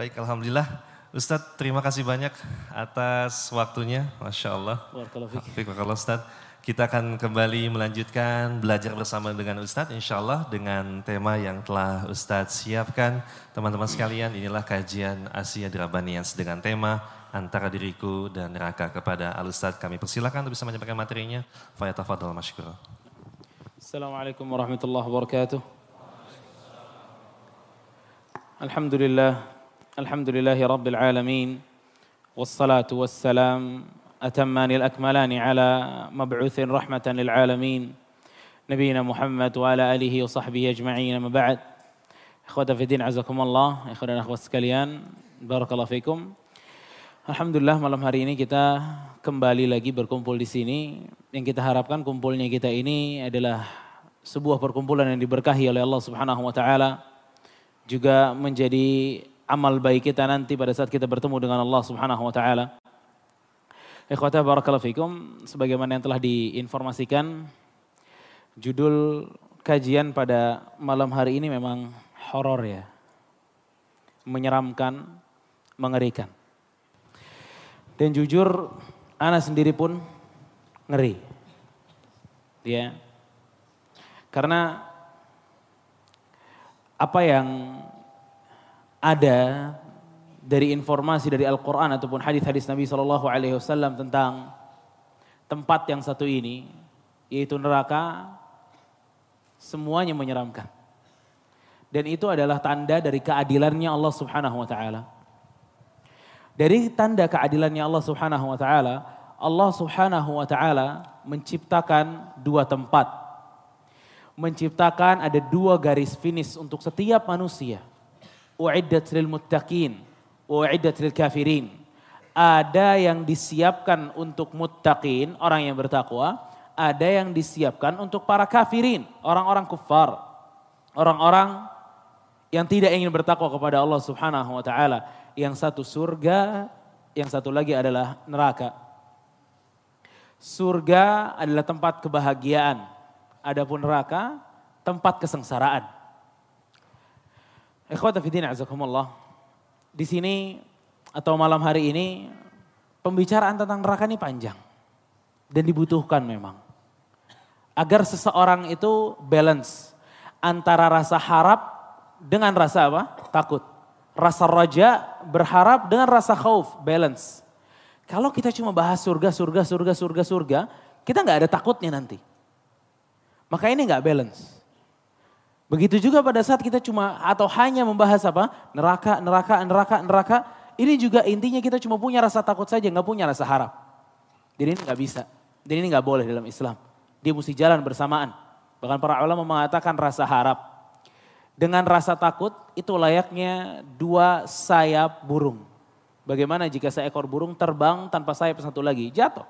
baik Alhamdulillah. Ustadz terima kasih banyak atas waktunya, Masya Allah. Ustadz. Kita akan kembali melanjutkan belajar bersama dengan Ustadz insya Allah dengan tema yang telah Ustadz siapkan. Teman-teman sekalian inilah kajian Asia Dirabanians dengan tema antara diriku dan neraka kepada Al Ustadz. Kami persilakan untuk bisa menyampaikan materinya. Fayatafadol masyukur. Assalamualaikum warahmatullahi wabarakatuh. Alhamdulillah. الحمد لله رب العالمين والصلاة والسلام أتمان الأكملان على مبعوث رحمة للعالمين نبينا محمد وعلى آله وصحبه أجمعين ما بعد إخوة في الدين عزكم الله إخوة أخوة sekalian Barakallahu fikum Alhamdulillah malam hari ini kita kembali lagi berkumpul di sini. Yang kita harapkan kumpulnya kita ini adalah sebuah perkumpulan yang diberkahi oleh Allah Subhanahu wa taala juga menjadi amal baik kita nanti pada saat kita bertemu dengan Allah Subhanahu wa taala. Ikhwata barakallahu fikum, sebagaimana yang telah diinformasikan judul kajian pada malam hari ini memang horor ya. Menyeramkan, mengerikan. Dan jujur ana sendiri pun ngeri. Ya. Karena apa yang ada dari informasi dari Al-Quran ataupun hadis-hadis Nabi Shallallahu Alaihi Wasallam tentang tempat yang satu ini, yaitu neraka, semuanya menyeramkan. Dan itu adalah tanda dari keadilannya Allah Subhanahu Wa Taala. Dari tanda keadilannya Allah Subhanahu Wa Taala, Allah Subhanahu Wa Taala menciptakan dua tempat, menciptakan ada dua garis finish untuk setiap manusia uiddat lil muttaqin, uiddat lil kafirin. Ada yang disiapkan untuk muttaqin, orang yang bertakwa, ada yang disiapkan untuk para kafirin, orang-orang kufar, orang-orang yang tidak ingin bertakwa kepada Allah Subhanahu wa taala. Yang satu surga, yang satu lagi adalah neraka. Surga adalah tempat kebahagiaan, adapun neraka tempat kesengsaraan. Ikhwata fidin azakumullah. Di sini atau malam hari ini pembicaraan tentang neraka ini panjang. Dan dibutuhkan memang. Agar seseorang itu balance antara rasa harap dengan rasa apa? Takut. Rasa raja berharap dengan rasa khauf, balance. Kalau kita cuma bahas surga, surga, surga, surga, surga, kita nggak ada takutnya nanti. Maka ini nggak balance. Begitu juga pada saat kita cuma atau hanya membahas apa? Neraka, neraka, neraka, neraka. Ini juga intinya kita cuma punya rasa takut saja, nggak punya rasa harap. Jadi ini nggak bisa. Dan ini nggak boleh dalam Islam. Dia mesti jalan bersamaan. Bahkan para ulama mengatakan rasa harap. Dengan rasa takut itu layaknya dua sayap burung. Bagaimana jika seekor burung terbang tanpa sayap satu lagi? Jatuh.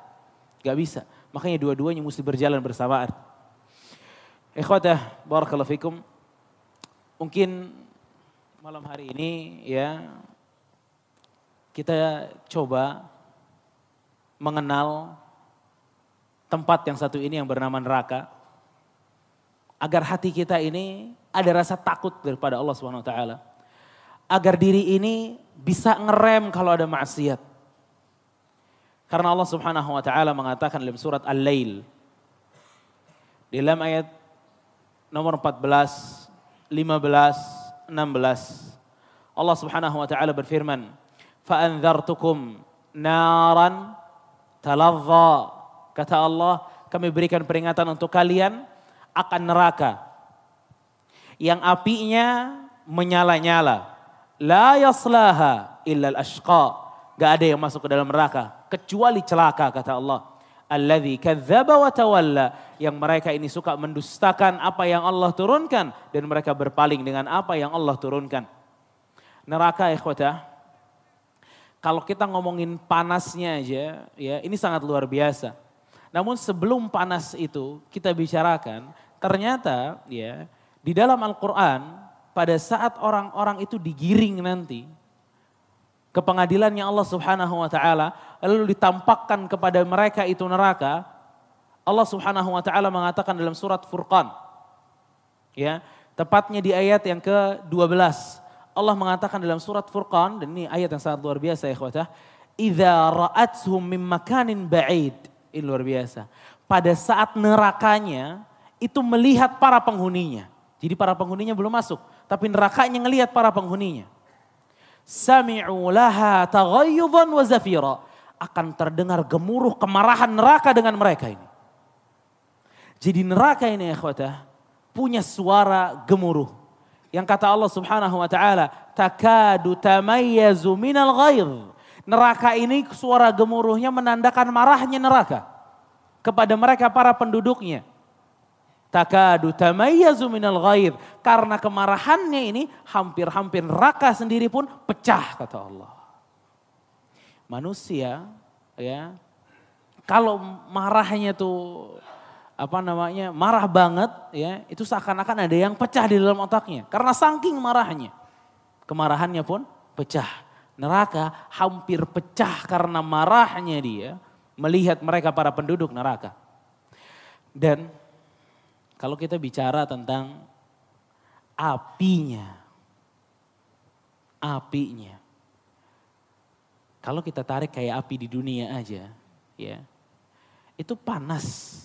Gak bisa. Makanya dua-duanya mesti berjalan bersamaan. Ikhwatah, barakallahu fikum. Mungkin malam hari ini ya kita coba mengenal tempat yang satu ini yang bernama neraka. Agar hati kita ini ada rasa takut daripada Allah Subhanahu wa taala. Agar diri ini bisa ngerem kalau ada maksiat. Karena Allah Subhanahu wa taala mengatakan dalam surat Al-Lail dalam ayat nomor 14, 15, 16. Allah Subhanahu wa taala berfirman, "Fa anzartukum naran talazza." Kata Allah, kami berikan peringatan untuk kalian akan neraka yang apinya menyala-nyala. La yaslaha illa al-ashqa. Gak ada yang masuk ke dalam neraka kecuali celaka kata Allah alladzi kadzdzaba wa tawalla yang mereka ini suka mendustakan apa yang Allah turunkan dan mereka berpaling dengan apa yang Allah turunkan. Neraka ikhwata kalau kita ngomongin panasnya aja ya ini sangat luar biasa. Namun sebelum panas itu kita bicarakan ternyata ya di dalam Al-Qur'an pada saat orang-orang itu digiring nanti ke pengadilannya Allah Subhanahu wa taala lalu ditampakkan kepada mereka itu neraka Allah Subhanahu wa taala mengatakan dalam surat Furqan ya tepatnya di ayat yang ke-12 Allah mengatakan dalam surat Furqan dan ini ayat yang sangat luar biasa ya ikhwatah. Idza ra'athum min makanin ba'id. Ini luar biasa. Pada saat nerakanya itu melihat para penghuninya. Jadi para penghuninya belum masuk, tapi nerakanya ngelihat para penghuninya. Sami'u laha taghayyudan wa zafira. Akan terdengar gemuruh kemarahan neraka dengan mereka ini. Jadi neraka ini ikhwatah punya suara gemuruh. Yang kata Allah Subhanahu wa taala, takadu tamayyazu minal ghair. Neraka ini suara gemuruhnya menandakan marahnya neraka kepada mereka para penduduknya. Takadu tamayyazu minal. Karena kemarahannya ini hampir-hampir neraka sendiri pun pecah kata Allah. Manusia ya kalau marahnya tuh apa namanya marah banget ya itu seakan-akan ada yang pecah di dalam otaknya karena saking marahnya kemarahannya pun pecah neraka hampir pecah karena marahnya dia melihat mereka para penduduk neraka dan kalau kita bicara tentang apinya apinya kalau kita tarik kayak api di dunia aja ya itu panas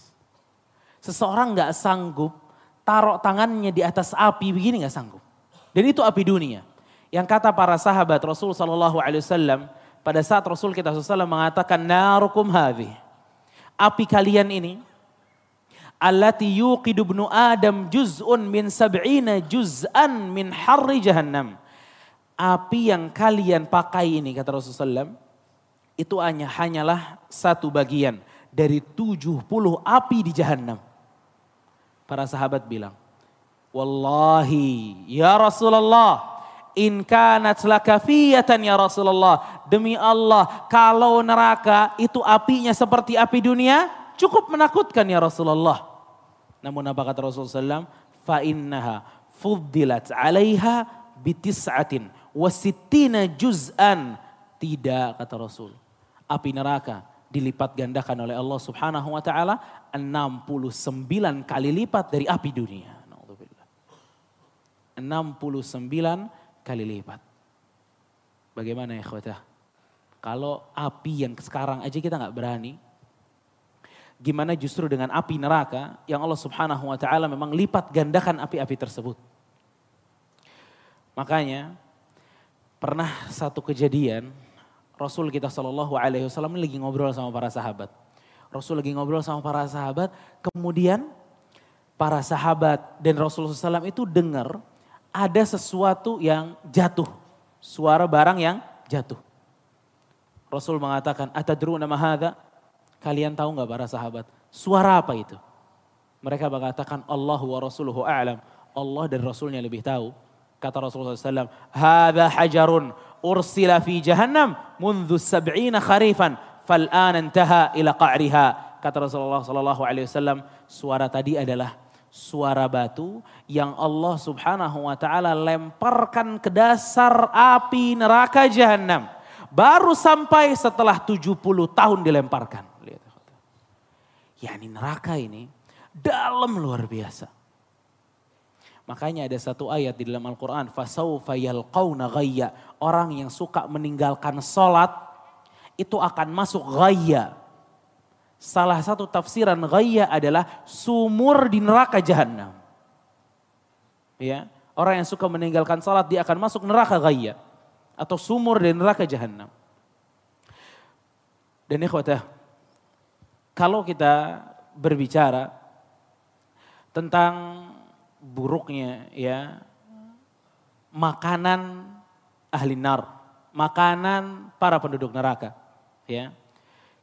Seseorang nggak sanggup taruh tangannya di atas api begini nggak sanggup. Dan itu api dunia. Yang kata para sahabat Rasul Shallallahu Alaihi Wasallam pada saat Rasul kita SAW mengatakan narukum hadhi. Api kalian ini allati yuqidu ibnu Adam juz'un min sab'ina juz'an min harri jahannam. Api yang kalian pakai ini kata Rasulullah SAW itu hanya hanyalah satu bagian dari 70 api di jahanam. Para sahabat bilang, Wallahi ya Rasulullah, in kanat lakafiyatan ya Rasulullah. Demi Allah, kalau neraka itu apinya seperti api dunia, cukup menakutkan ya Rasulullah. Namun apa kata Rasulullah SAW? Fa innaha fuddilat alaiha bitis'atin wasittina juz'an. Tidak kata Rasul. Api neraka dilipat gandakan oleh Allah Subhanahu wa taala 69 kali lipat dari api dunia. 69 kali lipat. Bagaimana ya khotah? Kalau api yang sekarang aja kita nggak berani, gimana justru dengan api neraka yang Allah Subhanahu wa taala memang lipat gandakan api-api tersebut. Makanya pernah satu kejadian Rasul kita Shallallahu Alaihi Wasallam lagi ngobrol sama para sahabat. Rasul lagi ngobrol sama para sahabat, kemudian para sahabat dan Rasulullah SAW itu dengar ada sesuatu yang jatuh, suara barang yang jatuh. Rasul mengatakan, Atadru nama hadha? Kalian tahu nggak para sahabat? Suara apa itu? Mereka mengatakan, Allah wa Rasuluhu a'lam. Allah dan Rasulnya lebih tahu. Kata Rasulullah SAW, Hada hajarun ursila fi jahannam mundu sab'ina kharifan fal'an intaha ila qa'riha. Kata Rasulullah wasallam, suara tadi adalah suara batu yang Allah Subhanahu wa taala lemparkan ke dasar api neraka jahanam. Baru sampai setelah 70 tahun dilemparkan. Ya ini neraka ini dalam luar biasa. Makanya ada satu ayat di dalam Al-Quran. Fasawfa yalqawna. Orang yang suka meninggalkan sholat itu akan masuk ghayya. Salah satu tafsiran ghayya adalah sumur di neraka jahanam. Ya, orang yang suka meninggalkan salat dia akan masuk neraka ghayya atau sumur di neraka jahanam. Dan ikhwatah, kalau kita berbicara tentang buruknya ya makanan ahli nar, makanan para penduduk neraka, ya.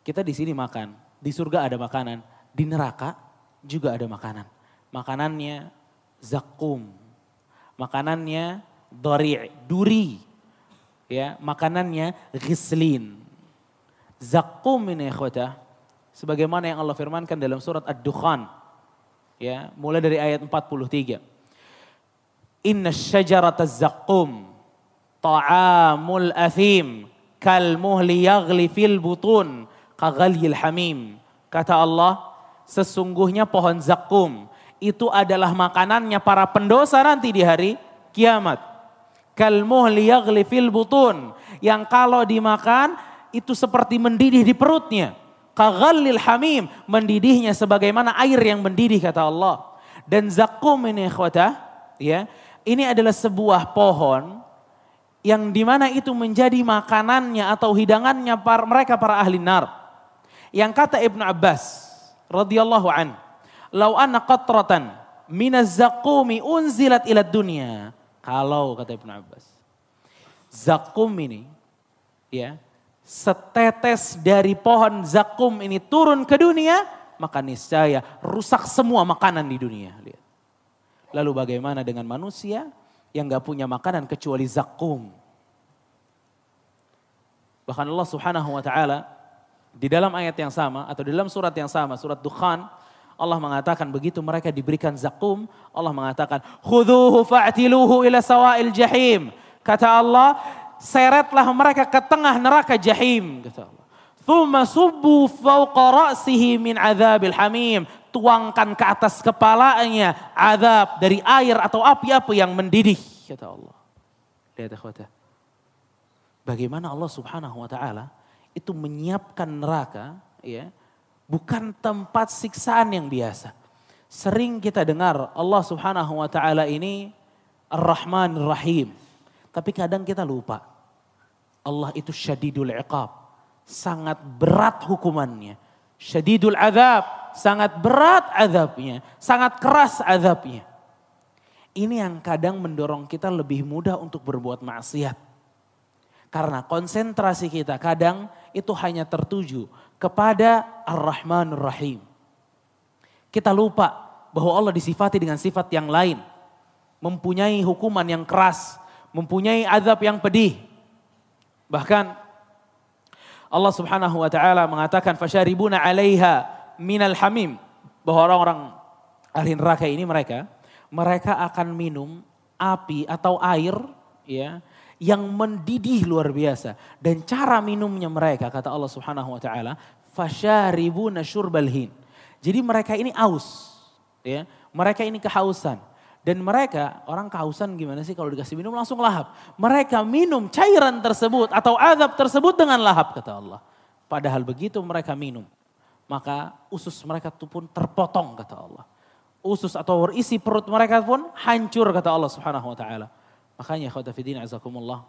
Kita di sini makan, di surga ada makanan, di neraka juga ada makanan. Makanannya zakum, makanannya dori, duri, ya, makanannya ghislin. Zakum ini ikhwata, sebagaimana yang Allah firmankan dalam surat Ad-Dukhan Ya, mulai dari ayat 43. Inna syajarata zaqqum ta'amul athim kal muhli yaghli fil butun kaghalyil hamim. Kata Allah, sesungguhnya pohon zakum itu adalah makanannya para pendosa nanti di hari kiamat. Kalmuhli yaghli fil butun. Yang kalau dimakan itu seperti mendidih di perutnya. Kaghallil hamim. Mendidihnya sebagaimana air yang mendidih kata Allah. Dan zakum ini ikhwata. Ya, ini adalah sebuah pohon yang di mana itu menjadi makanannya atau hidangannya para, mereka para ahli nar. Yang kata Ibnu Abbas radhiyallahu an, "Lau anna qatratan minaz zaqumi unzilat ila dunya." Kalau kata Ibnu Abbas, zakum ini ya, setetes dari pohon zakum ini turun ke dunia, maka niscaya rusak semua makanan di dunia. Lalu bagaimana dengan manusia yang gak punya makanan kecuali zakum. Bahkan Allah subhanahu wa ta'ala di dalam ayat yang sama atau di dalam surat yang sama, surat Dukhan, Allah mengatakan begitu mereka diberikan zakum, Allah mengatakan, Khuduhu fa'tiluhu ila sawa'il jahim. Kata Allah, seretlah mereka ke tengah neraka jahim. Kata Allah. Thumma subbu fauqa ra'sihi min adzabil hamim. Tuangkan ke atas kepalanya azab dari air atau api-api yang mendidih. Kata Allah. Lihat akhwatah. Bagaimana Allah subhanahu wa ta'ala itu menyiapkan neraka ya bukan tempat siksaan yang biasa. Sering kita dengar Allah subhanahu wa ta'ala ini Ar-Rahman Rahim. Tapi kadang kita lupa. Allah itu syadidul iqab. Sangat berat hukumannya. Syadidul azab sangat berat azabnya, sangat keras azabnya. Ini yang kadang mendorong kita lebih mudah untuk berbuat maksiat. Karena konsentrasi kita kadang itu hanya tertuju kepada Ar-Rahman Ar-Rahim. Kita lupa bahwa Allah disifati dengan sifat yang lain. Mempunyai hukuman yang keras, mempunyai azab yang pedih. Bahkan Allah Subhanahu wa taala mengatakan fasyaribuna 'alaiha minal hamim bahwa orang-orang ahli neraka ini mereka mereka akan minum api atau air ya yang mendidih luar biasa dan cara minumnya mereka kata Allah Subhanahu wa taala fasyaribuna syurbal hin. Jadi mereka ini aus ya, mereka ini kehausan. Dan mereka, orang kehausan gimana sih kalau dikasih minum langsung lahap. Mereka minum cairan tersebut atau azab tersebut dengan lahap kata Allah. Padahal begitu mereka minum maka usus mereka itu pun terpotong kata Allah. Usus atau isi perut mereka pun hancur kata Allah Subhanahu wa taala. Makanya khawatafidin azakumullah.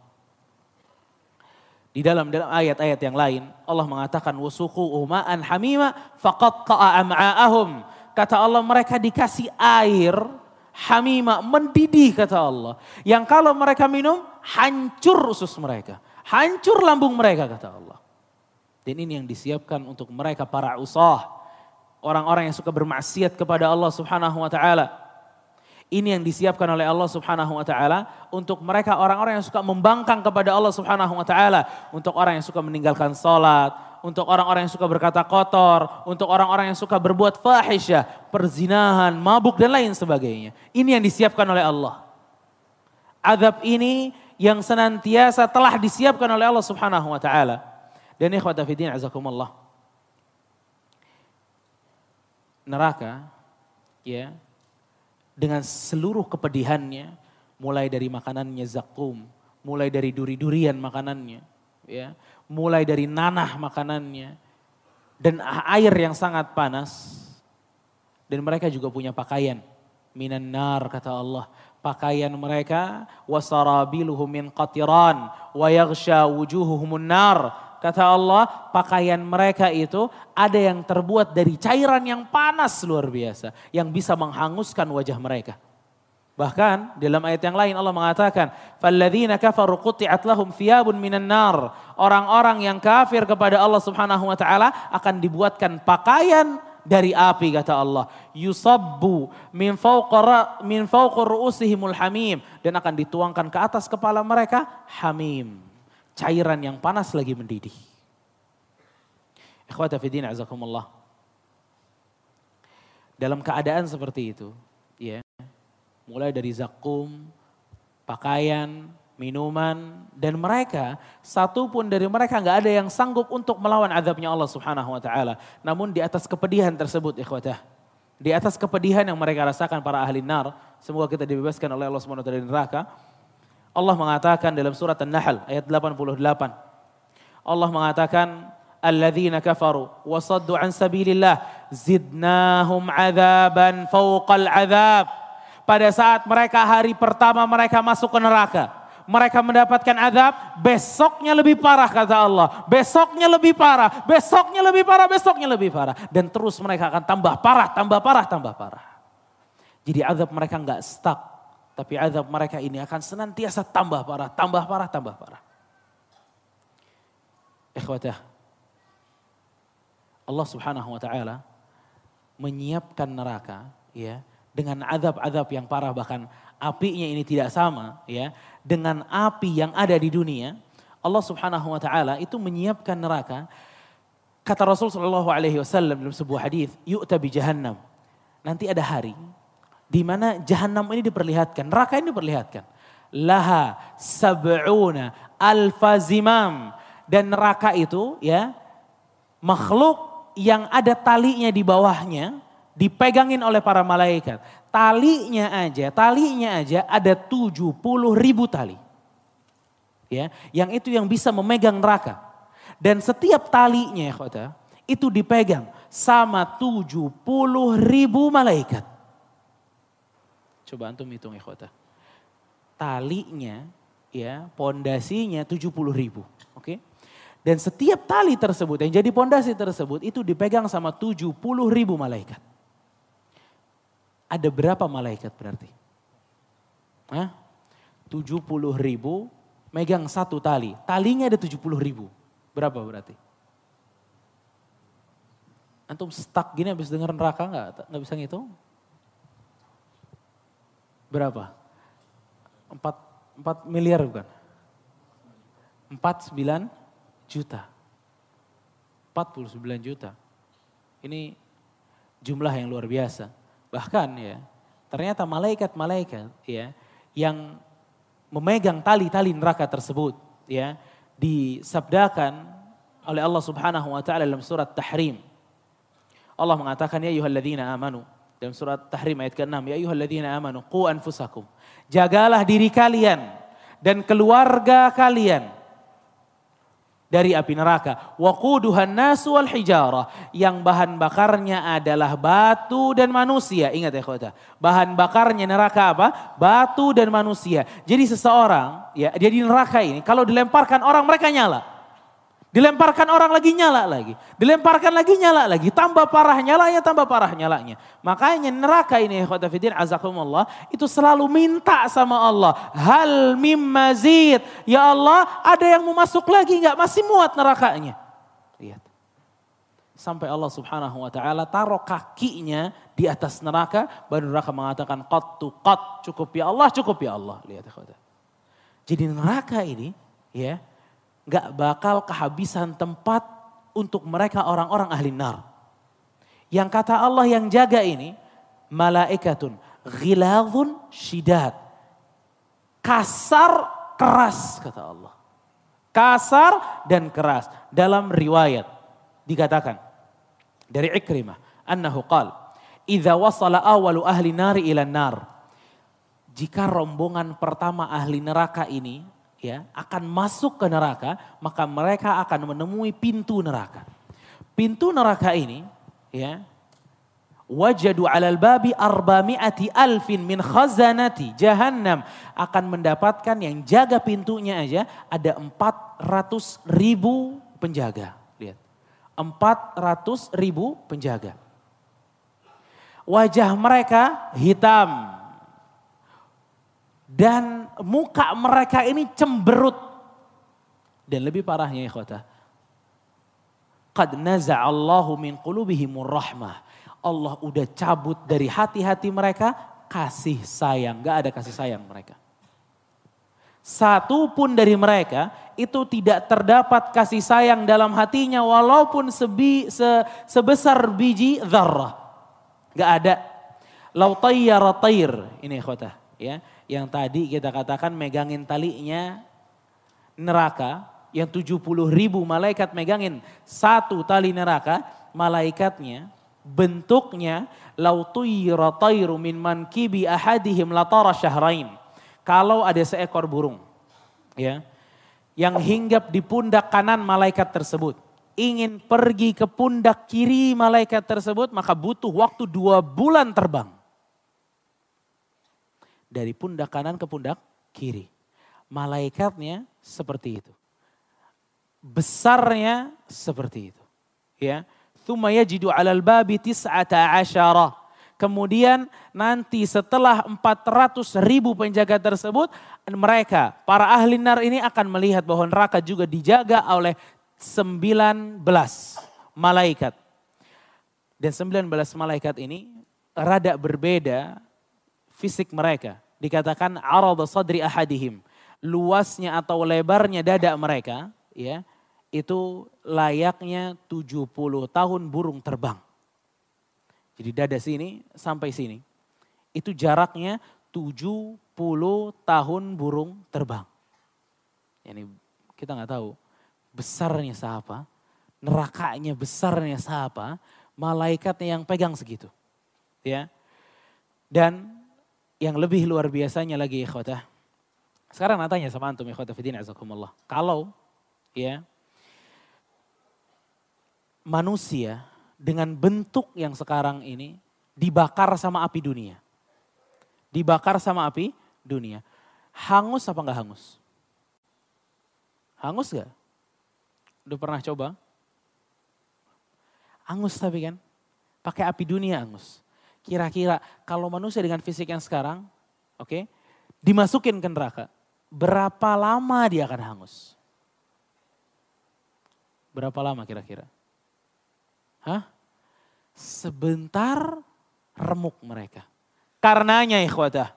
Di dalam dalam ayat-ayat yang lain Allah mengatakan wasuqu uma'an hamima faqad am'a'ahum. Kata Allah mereka dikasih air hamima mendidih kata Allah. Yang kalau mereka minum hancur usus mereka. Hancur lambung mereka kata Allah. Dan ini yang disiapkan untuk mereka para usah. Orang-orang yang suka bermaksiat kepada Allah subhanahu wa ta'ala. Ini yang disiapkan oleh Allah subhanahu wa ta'ala. Untuk mereka orang-orang yang suka membangkang kepada Allah subhanahu wa ta'ala. Untuk orang yang suka meninggalkan sholat. Untuk orang-orang yang suka berkata kotor. Untuk orang-orang yang suka berbuat fahisyah. Perzinahan, mabuk dan lain sebagainya. Ini yang disiapkan oleh Allah. Adab ini yang senantiasa telah disiapkan oleh Allah subhanahu wa ta'ala dan ikhwata fidin azakumullah. Neraka ya dengan seluruh kepedihannya mulai dari makanannya zakum, mulai dari duri-durian makanannya, ya, mulai dari nanah makanannya dan air yang sangat panas dan mereka juga punya pakaian minan nar kata Allah pakaian mereka wasarabiluhum min qatiran wa yaghsha wujuhuhumun nar Kata Allah, pakaian mereka itu ada yang terbuat dari cairan yang panas luar biasa. Yang bisa menghanguskan wajah mereka. Bahkan dalam ayat yang lain Allah mengatakan, "Falladzina kafaru qutti'at lahum thiyabun minan nar." Orang-orang yang kafir kepada Allah Subhanahu wa taala akan dibuatkan pakaian dari api kata Allah. Yusabbu min fawqa min fawqa ru'usihimul hamim dan akan dituangkan ke atas kepala mereka hamim cairan yang panas lagi mendidih. Ikhwata fidin azakumullah. Dalam keadaan seperti itu, mulai dari zakum, pakaian, minuman, dan mereka, satu pun dari mereka nggak ada yang sanggup untuk melawan azabnya Allah subhanahu wa ta'ala. Namun di atas kepedihan tersebut, ikhwatah, di atas kepedihan yang mereka rasakan para ahli nar, semoga kita dibebaskan oleh Allah subhanahu wa ta'ala neraka, Allah mengatakan dalam surat An-Nahl ayat 88. Allah mengatakan alladzina kafaru wa saddu an sabilillah zidnahum adzaban fawqal adzab. Pada saat mereka hari pertama mereka masuk ke neraka, mereka mendapatkan azab, besoknya lebih parah kata Allah. Besoknya lebih parah, besoknya lebih parah, besoknya lebih parah. Dan terus mereka akan tambah parah, tambah parah, tambah parah. Jadi azab mereka nggak stuck. Tapi azab mereka ini akan senantiasa tambah parah, tambah parah, tambah parah. Ikhwatah. Allah subhanahu wa ta'ala menyiapkan neraka ya dengan azab-azab yang parah bahkan apinya ini tidak sama ya dengan api yang ada di dunia Allah Subhanahu wa taala itu menyiapkan neraka kata Rasul sallallahu alaihi wasallam dalam sebuah hadis yu'ta bi jahannam nanti ada hari di mana jahanam ini diperlihatkan, neraka ini diperlihatkan. Laha sab'una alfa zimam. Dan neraka itu ya makhluk yang ada talinya di bawahnya dipegangin oleh para malaikat. Talinya aja, talinya aja ada 70 ribu tali. Ya, yang itu yang bisa memegang neraka. Dan setiap talinya ya itu dipegang sama 70 ribu malaikat. Coba antum hitung ikhwata. Talinya ya, pondasinya 70 ribu. Oke. Okay? Dan setiap tali tersebut yang jadi pondasi tersebut itu dipegang sama 70 ribu malaikat. Ada berapa malaikat berarti? Hah? 70 ribu megang satu tali. Talinya ada 70 ribu. Berapa berarti? Antum stuck gini habis denger neraka nggak? Nggak bisa ngitung? berapa? 4, 4 miliar bukan? 49 juta. 49 juta. Ini jumlah yang luar biasa. Bahkan ya, ternyata malaikat-malaikat ya yang memegang tali-tali neraka tersebut ya disabdakan oleh Allah Subhanahu wa taala dalam surat Tahrim. Allah mengatakan ya ayyuhalladzina amanu dalam surat Tahrim ayat ke-6, ya ayyuhalladzina amanu qu anfusakum. Jagalah diri kalian dan keluarga kalian dari api neraka. Waquduhan nasu wal hijarah. Yang bahan bakarnya adalah batu dan manusia. Ingat ya kota. Bahan bakarnya neraka apa? Batu dan manusia. Jadi seseorang ya dia di neraka ini kalau dilemparkan orang mereka nyala. Dilemparkan orang lagi nyala lagi. Dilemparkan lagi nyala lagi. Tambah parah nyalanya, tambah parah nyalanya. Makanya neraka ini khotafidin azakumullah. Itu selalu minta sama Allah. Hal mim mazid. Ya Allah ada yang mau masuk lagi nggak? Masih muat nerakanya. Lihat. Sampai Allah subhanahu wa ta'ala taruh kakinya di atas neraka. Baru neraka mengatakan qat tu qat. Cukup ya Allah, cukup ya Allah. Lihat ya Jadi neraka ini ya gak bakal kehabisan tempat untuk mereka orang-orang ahli nar. Yang kata Allah yang jaga ini, malaikatun ghiladhun shidat. Kasar keras kata Allah. Kasar dan keras. Dalam riwayat dikatakan dari Ikrimah. Annahu qal. Wasala awalu ahli nari ila nar. Jika rombongan pertama ahli neraka ini ya akan masuk ke neraka, maka mereka akan menemui pintu neraka. Pintu neraka ini ya wajadu alal babi arba'mi'ati alfin min khazanati jahannam akan mendapatkan yang jaga pintunya aja ada 400 ribu penjaga. Lihat. 400 ribu penjaga. Wajah mereka hitam dan muka mereka ini cemberut. Dan lebih parahnya ikhwata. Qad naza'allahu min qulubihimur rahmah. Allah udah cabut dari hati-hati mereka kasih sayang. Gak ada kasih sayang mereka. Satu pun dari mereka itu tidak terdapat kasih sayang dalam hatinya walaupun sebi, se, sebesar biji zarrah. Gak ada. Lau tayyara tayr. Ini ikhwata. Ya yang tadi kita katakan megangin talinya neraka yang 70 ribu malaikat megangin satu tali neraka malaikatnya bentuknya lautuyra tayru min mankibi ahadihim latara syahrain. Kalau ada seekor burung ya yang hinggap di pundak kanan malaikat tersebut ingin pergi ke pundak kiri malaikat tersebut maka butuh waktu dua bulan terbang dari pundak kanan ke pundak kiri. Malaikatnya seperti itu. Besarnya seperti itu. Ya. Thumma yajidu 'alal babi tis'ata asyara. Kemudian nanti setelah 400 ribu penjaga tersebut, mereka, para ahli nar ini akan melihat bahwa neraka juga dijaga oleh 19 malaikat. Dan 19 malaikat ini rada berbeda fisik mereka. Dikatakan arad sadri ahadihim. Luasnya atau lebarnya dada mereka ya itu layaknya 70 tahun burung terbang. Jadi dada sini sampai sini. Itu jaraknya 70 tahun burung terbang. Yani kita nggak tahu besarnya siapa, nerakanya besarnya siapa, malaikatnya yang pegang segitu. Ya. Dan yang lebih luar biasanya lagi ikhwatah. Sekarang natanya sama antum ikhwatah fidin azakumullah. Kalau ya manusia dengan bentuk yang sekarang ini dibakar sama api dunia. Dibakar sama api dunia. Hangus apa enggak hangus? Hangus gak? Udah pernah coba? Hangus tapi kan? Pakai api dunia hangus. Kira-kira kalau manusia dengan fisik yang sekarang, oke, okay, dimasukin ke neraka, berapa lama dia akan hangus? Berapa lama kira-kira? Hah? sebentar remuk mereka. Karenanya ikhwadah,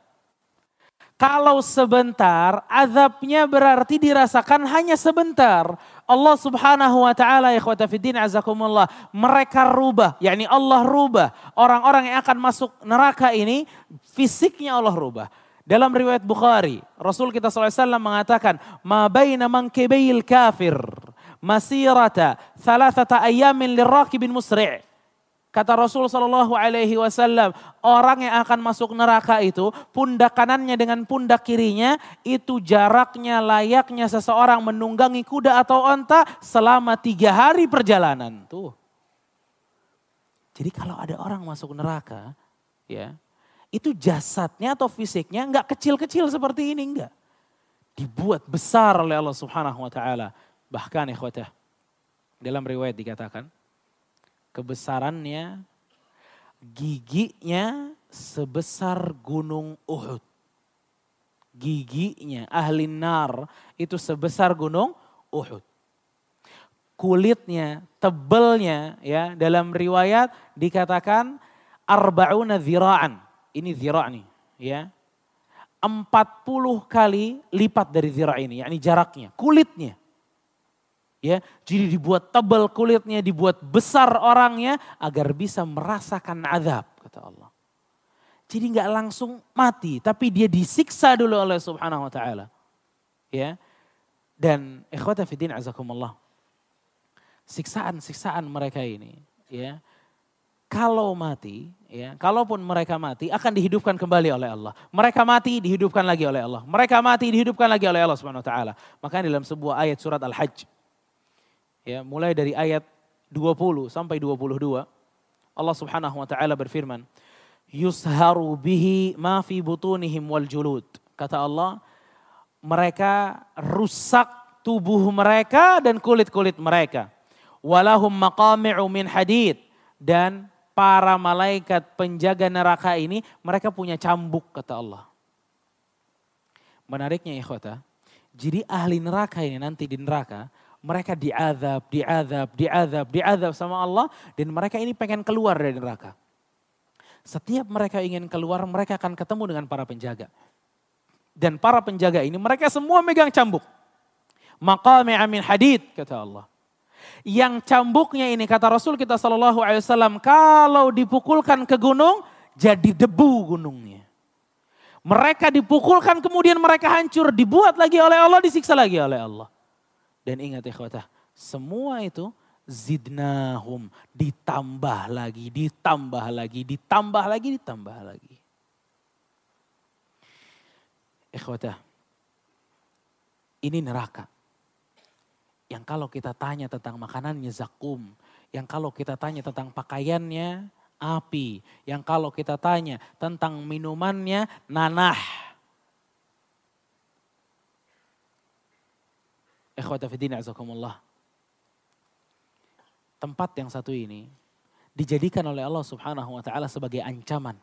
kalau sebentar, azabnya berarti dirasakan hanya sebentar. Allah subhanahu wa ta'ala ikhwata fiddin azakumullah. Mereka rubah, yakni Allah rubah. Orang-orang yang akan masuk neraka ini, fisiknya Allah rubah. Dalam riwayat Bukhari, Rasul kita SAW mengatakan, Ma baina mankibayil kafir, masirata, thalathata ayamin lirrakibin musri' Kata Rasul Shallallahu Alaihi Wasallam, orang yang akan masuk neraka itu pundak kanannya dengan pundak kirinya itu jaraknya layaknya seseorang menunggangi kuda atau onta selama tiga hari perjalanan. Tuh. Jadi kalau ada orang masuk neraka, ya itu jasadnya atau fisiknya nggak kecil-kecil seperti ini enggak. Dibuat besar oleh Allah Subhanahu Wa Taala. Bahkan ikhwatah dalam riwayat dikatakan kebesarannya giginya sebesar gunung Uhud. Giginya ahli nar itu sebesar gunung Uhud. Kulitnya, tebelnya ya dalam riwayat dikatakan arba'una zira'an. Ini zira' nih ya. 40 kali lipat dari zira' ini, yakni jaraknya, kulitnya. Ya, jadi dibuat tebal kulitnya, dibuat besar orangnya agar bisa merasakan azab kata Allah. Jadi nggak langsung mati, tapi dia disiksa dulu oleh Subhanahu wa taala. Ya. Dan ikhwata fiddin azakumullah. Siksaan-siksaan mereka ini, ya. Kalau mati, ya, kalaupun mereka mati akan dihidupkan kembali oleh Allah. Mereka mati dihidupkan lagi oleh Allah. Mereka mati dihidupkan lagi oleh Allah Subhanahu wa taala. Maka dalam sebuah ayat surat Al-Hajj ya mulai dari ayat 20 sampai 22 Allah Subhanahu wa taala berfirman yusharu bihi ma fi butunihim wal julud. Kata Allah mereka rusak tubuh mereka dan kulit-kulit mereka. Walahum maqami'u min hadid. Dan para malaikat penjaga neraka ini mereka punya cambuk kata Allah. Menariknya ikhwata jadi ahli neraka ini nanti di neraka mereka diazab, diazab, diazab, diazab sama Allah dan mereka ini pengen keluar dari neraka. Setiap mereka ingin keluar, mereka akan ketemu dengan para penjaga. Dan para penjaga ini mereka semua megang cambuk. Maqami amin hadid kata Allah. Yang cambuknya ini kata Rasul kita Shallallahu Alaihi Wasallam kalau dipukulkan ke gunung jadi debu gunungnya. Mereka dipukulkan kemudian mereka hancur dibuat lagi oleh Allah disiksa lagi oleh Allah. Dan ingat ikhwatah, semua itu zidnahum ditambah lagi, ditambah lagi, ditambah lagi, ditambah lagi. Ikhwata, ini neraka. Yang kalau kita tanya tentang makanannya zakum, yang kalau kita tanya tentang pakaiannya api, yang kalau kita tanya tentang minumannya nanah. Azakumullah. Tempat yang satu ini dijadikan oleh Allah Subhanahu wa taala sebagai ancaman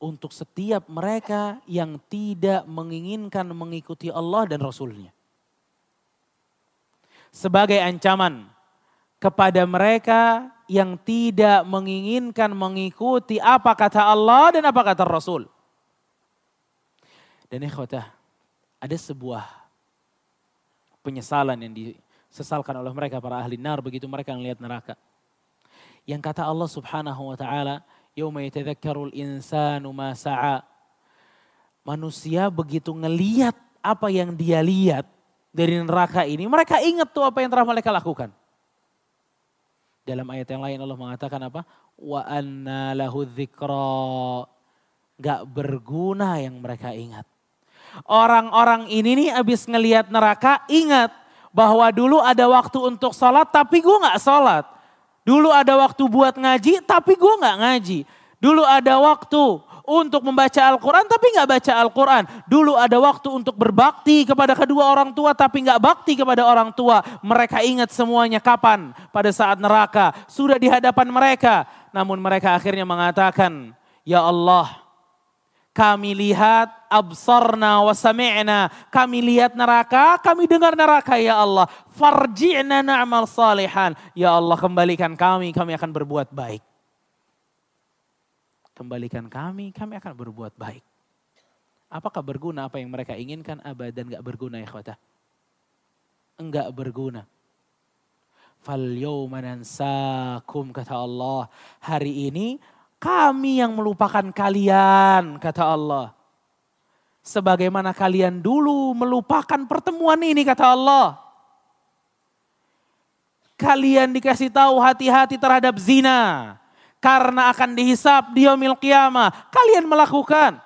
untuk setiap mereka yang tidak menginginkan mengikuti Allah dan Rasulnya. Sebagai ancaman kepada mereka yang tidak menginginkan mengikuti apa kata Allah dan apa kata Rasul. Dan ikhwatah, ada sebuah penyesalan yang disesalkan oleh mereka para ahli nar begitu mereka melihat neraka. Yang kata Allah subhanahu wa ta'ala, Yawma yatadhakkarul insanu ma sa'a. Manusia begitu ngeliat apa yang dia lihat dari neraka ini, mereka ingat tuh apa yang telah mereka lakukan. Dalam ayat yang lain Allah mengatakan apa? Wa anna lahu dzikra. Gak berguna yang mereka ingat. Orang-orang ini nih abis ngeliat neraka ingat bahwa dulu ada waktu untuk sholat tapi gue gak sholat. Dulu ada waktu buat ngaji, tapi gue nggak ngaji. Dulu ada waktu untuk membaca Al-Quran, tapi nggak baca Al-Quran. Dulu ada waktu untuk berbakti kepada kedua orang tua, tapi nggak bakti kepada orang tua. Mereka ingat semuanya kapan? Pada saat neraka. Sudah di hadapan mereka. Namun mereka akhirnya mengatakan, Ya Allah, kami lihat absarna wa sami'na. Kami lihat neraka, kami dengar neraka ya Allah. Farji'na na'mal salihan. Ya Allah kembalikan kami, kami akan berbuat baik. Kembalikan kami, kami akan berbuat baik. Apakah berguna apa yang mereka inginkan? Abadan gak berguna ya khotah. Enggak berguna. Fal yawma nansakum kata Allah. Hari ini kami yang melupakan kalian, kata Allah. Sebagaimana kalian dulu melupakan pertemuan ini, kata Allah. Kalian dikasih tahu hati-hati terhadap zina. Karena akan dihisap di yaumil qiyamah. Kalian melakukan.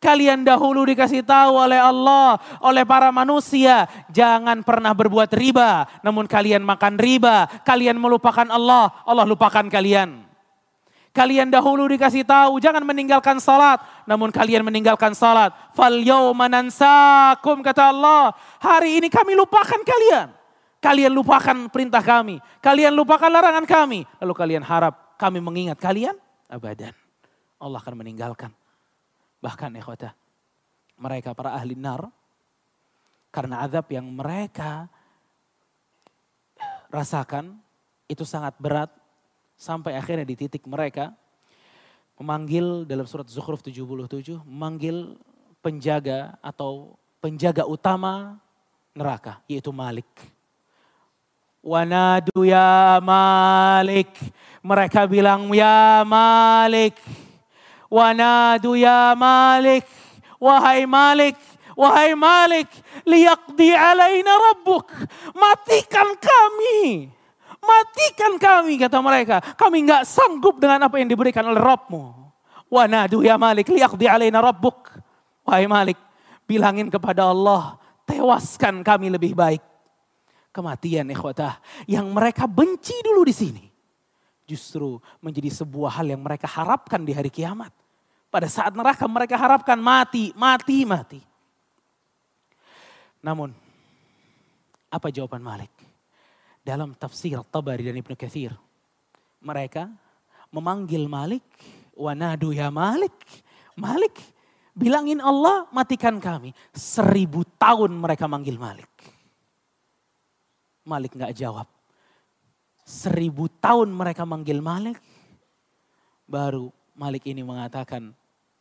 Kalian dahulu dikasih tahu oleh Allah, oleh para manusia, jangan pernah berbuat riba. Namun kalian makan riba, kalian melupakan Allah, Allah lupakan kalian. Kalian dahulu dikasih tahu jangan meninggalkan salat, namun kalian meninggalkan salat. Fal nansakum kata Allah, hari ini kami lupakan kalian. Kalian lupakan perintah kami, kalian lupakan larangan kami, lalu kalian harap kami mengingat kalian abadan. Allah akan meninggalkan. Bahkan ikhwata, mereka para ahli nar karena azab yang mereka rasakan itu sangat berat Sampai akhirnya di titik mereka memanggil dalam surat Zukhruf 77, memanggil penjaga atau penjaga utama neraka, yaitu Malik. Wanadu ya Malik. Mereka bilang ya Malik. Wanadu ya Malik. Wahai Malik. Wahai Malik. Liyaqdi alaina rabbuk. Matikan kami. Matikan kami kata mereka. Kami nggak sanggup dengan apa yang diberikan oleh. Wa nadu ya Malik liyaqdi alaina rabbuk. Wahai Malik, bilangin kepada Allah, tewaskan kami lebih baik. Kematian ikhwatah yang mereka benci dulu di sini. Justru menjadi sebuah hal yang mereka harapkan di hari kiamat. Pada saat neraka mereka harapkan mati, mati, mati. Namun, apa jawaban Malik? Dalam tafsir Tabari dan Ibnu Katsir. Mereka memanggil Malik, wanadu ya Malik, Malik, bilangin Allah matikan kami. Seribu tahun mereka manggil Malik. Malik nggak jawab. Seribu tahun mereka manggil Malik, baru Malik ini mengatakan,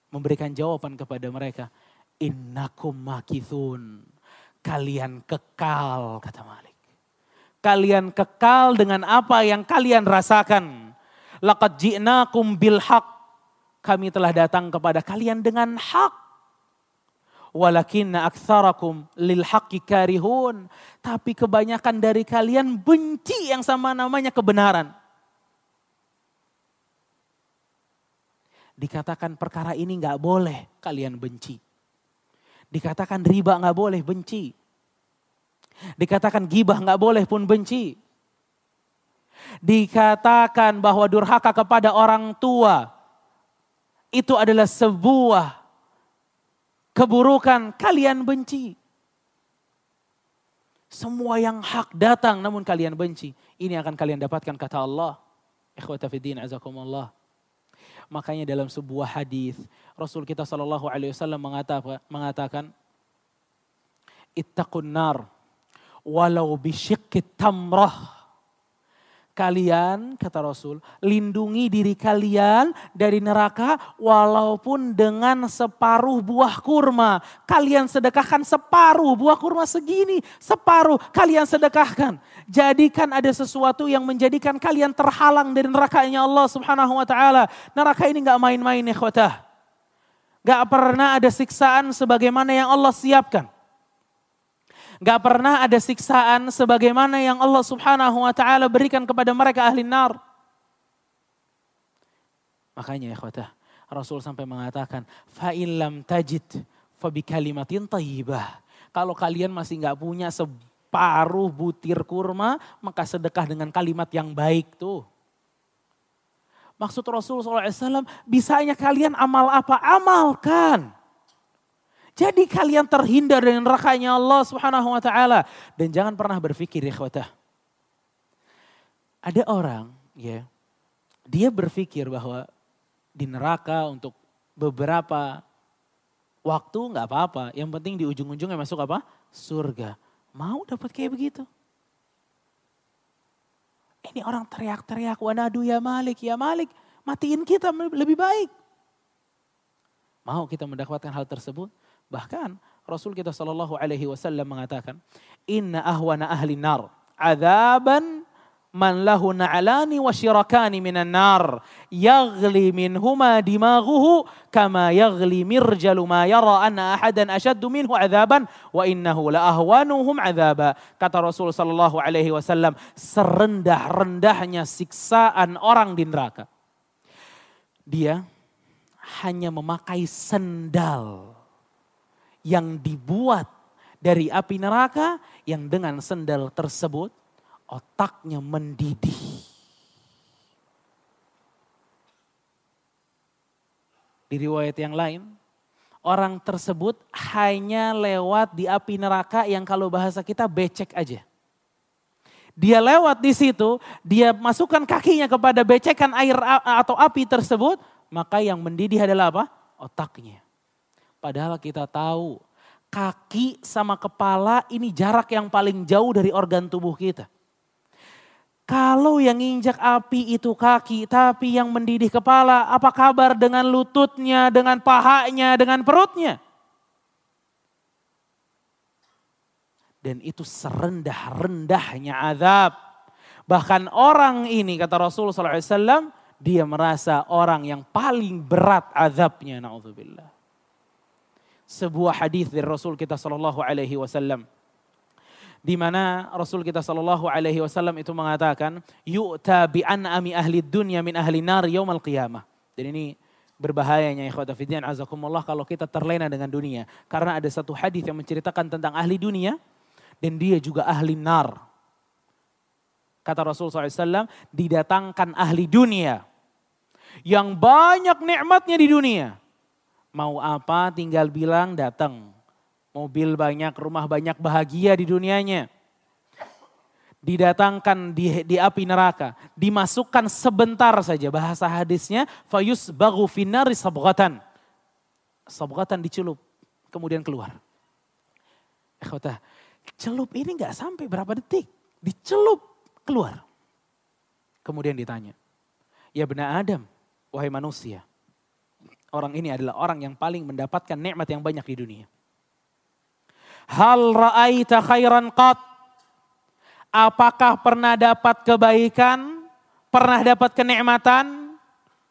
memberikan jawaban kepada mereka, innakum makithun, kalian kekal, kata Malik kalian kekal dengan apa yang kalian rasakan. Laqad ji'nakum bil haq. Kami telah datang kepada kalian dengan hak. Walakinna aktsarakum lil haqqi karihun. Tapi kebanyakan dari kalian benci yang sama namanya kebenaran. Dikatakan perkara ini nggak boleh kalian benci. Dikatakan riba nggak boleh benci. Dikatakan gibah nggak boleh pun benci. Dikatakan bahwa durhaka kepada orang tua itu adalah sebuah keburukan kalian benci. Semua yang hak datang namun kalian benci. Ini akan kalian dapatkan kata Allah. Azakumullah. Makanya dalam sebuah hadis Rasul kita Shallallahu Alaihi Wasallam mengatakan, mengatakan ittaqun nar walau bisyikit tamrah kalian, kata Rasul, lindungi diri kalian dari neraka walaupun dengan separuh buah kurma. Kalian sedekahkan separuh buah kurma segini, separuh kalian sedekahkan. Jadikan ada sesuatu yang menjadikan kalian terhalang dari nerakanya Allah subhanahu wa ta'ala. Neraka ini gak main-main khotah. Gak pernah ada siksaan sebagaimana yang Allah siapkan. Gak pernah ada siksaan sebagaimana yang Allah subhanahu wa ta'ala berikan kepada mereka ahli nar. Makanya ya khotah, Rasul sampai mengatakan, fa'ilam tajid fabi kalimatin tayyibah. Kalau kalian masih gak punya separuh butir kurma, maka sedekah dengan kalimat yang baik tuh. Maksud Rasul SAW, bisanya kalian amal apa? Amalkan. Jadi kalian terhindar dari nerakanya Allah Subhanahu wa taala dan jangan pernah berpikir ya khawatah. Ada orang ya dia berpikir bahwa di neraka untuk beberapa waktu nggak apa-apa. Yang penting di ujung-ujungnya masuk apa? Surga. Mau dapat kayak begitu? Ini orang teriak-teriak, wanadu ya Malik, ya Malik, matiin kita lebih baik. Mau kita mendapatkan hal tersebut? Bahkan Rasul kita Shallallahu Alaihi Wasallam mengatakan, Inna ahwana ahli nar adaban man lahu na'lani wa syirakani minan nar yaghli minhuma dimaghuhu kama yaghli mirjalu ma yara anna ahadan ashaddu minhu adaban wa innahu la ahwanuhum adaba kata Rasul sallallahu alaihi wasallam serendah-rendahnya siksaan orang di neraka. Dia hanya memakai sendal yang dibuat dari api neraka yang dengan sendal tersebut otaknya mendidih. Di riwayat yang lain, orang tersebut hanya lewat di api neraka yang kalau bahasa kita becek aja. Dia lewat di situ, dia masukkan kakinya kepada becekan air atau api tersebut, maka yang mendidih adalah apa? Otaknya. Padahal kita tahu kaki sama kepala ini jarak yang paling jauh dari organ tubuh kita. Kalau yang injak api itu kaki, tapi yang mendidih kepala, apa kabar dengan lututnya, dengan pahanya, dengan perutnya? Dan itu serendah-rendahnya azab. Bahkan orang ini, kata Rasulullah SAW, dia merasa orang yang paling berat azabnya. Na'udzubillah sebuah hadis dari Rasul kita Shallallahu Alaihi Wasallam di mana Rasul kita Shallallahu Alaihi Wasallam itu mengatakan yu'ta bi an'ami ahli dunya min ahli nar yaumal qiyamah. Dan ini berbahayanya ikhwata fidyan azakumullah kalau kita terlena dengan dunia. Karena ada satu hadis yang menceritakan tentang ahli dunia dan dia juga ahli nar. Kata Rasul SAW, didatangkan ahli dunia yang banyak nikmatnya di dunia. Mau apa tinggal bilang datang. Mobil banyak, rumah banyak, bahagia di dunianya. Didatangkan di, di api neraka. Dimasukkan sebentar saja. Bahasa hadisnya, fayus bagu finari sabgatan. Sabgatan dicelup, kemudian keluar. Ikhwata, celup ini nggak sampai berapa detik. Dicelup, keluar. Kemudian ditanya, ya benar Adam, wahai manusia orang ini adalah orang yang paling mendapatkan nikmat yang banyak di dunia. Hal ra'aita khairan qat? Apakah pernah dapat kebaikan? Pernah dapat kenikmatan?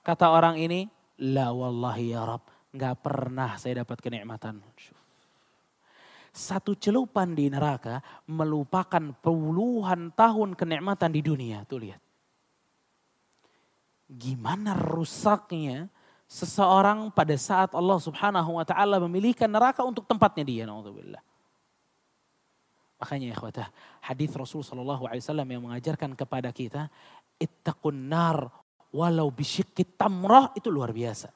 Kata orang ini, la wallahi ya Rab, nggak pernah saya dapat kenikmatan. Satu celupan di neraka melupakan puluhan tahun kenikmatan di dunia. Tuh lihat. Gimana rusaknya seseorang pada saat Allah Subhanahu wa taala memilihkan neraka untuk tempatnya dia naudzubillah. Makanya ikhwatah, hadis Rasul sallallahu alaihi wasallam yang mengajarkan kepada kita ittaqun nar walau bisyikki tamrah itu luar biasa.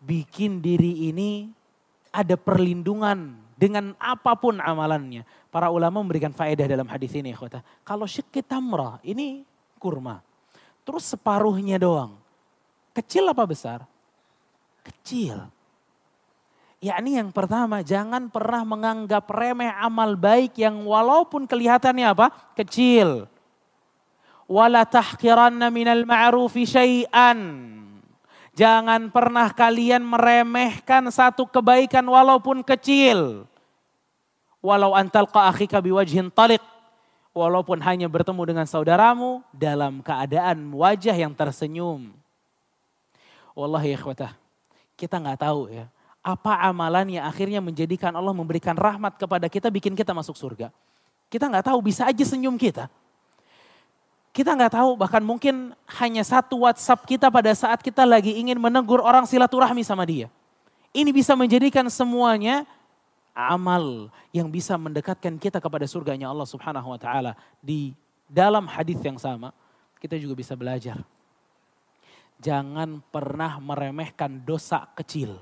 Bikin diri ini ada perlindungan dengan apa pun amalannya. Para ulama memberikan faedah dalam hadis ini ikhwatah. Kalau syikki tamrah ini kurma. Terus separuhnya doang Kecil apa besar? Kecil. Yakni yang pertama, jangan pernah menganggap remeh amal baik yang walaupun kelihatannya apa? Kecil. Wala tahkiranna minal ma'rufi syai'an. Jangan pernah kalian meremehkan satu kebaikan walaupun kecil. Walau antalqa akhika biwajhin talik. Walaupun hanya bertemu dengan saudaramu dalam keadaan wajah yang tersenyum. Wallahi ikhwatah, kita nggak tahu ya. Apa amalan yang akhirnya menjadikan Allah memberikan rahmat kepada kita, bikin kita masuk surga. Kita nggak tahu, bisa aja senyum kita. Kita nggak tahu, bahkan mungkin hanya satu WhatsApp kita pada saat kita lagi ingin menegur orang silaturahmi sama dia. Ini bisa menjadikan semuanya amal yang bisa mendekatkan kita kepada surganya Allah Subhanahu wa taala. Di dalam hadis yang sama, kita juga bisa belajar jangan pernah meremehkan dosa kecil.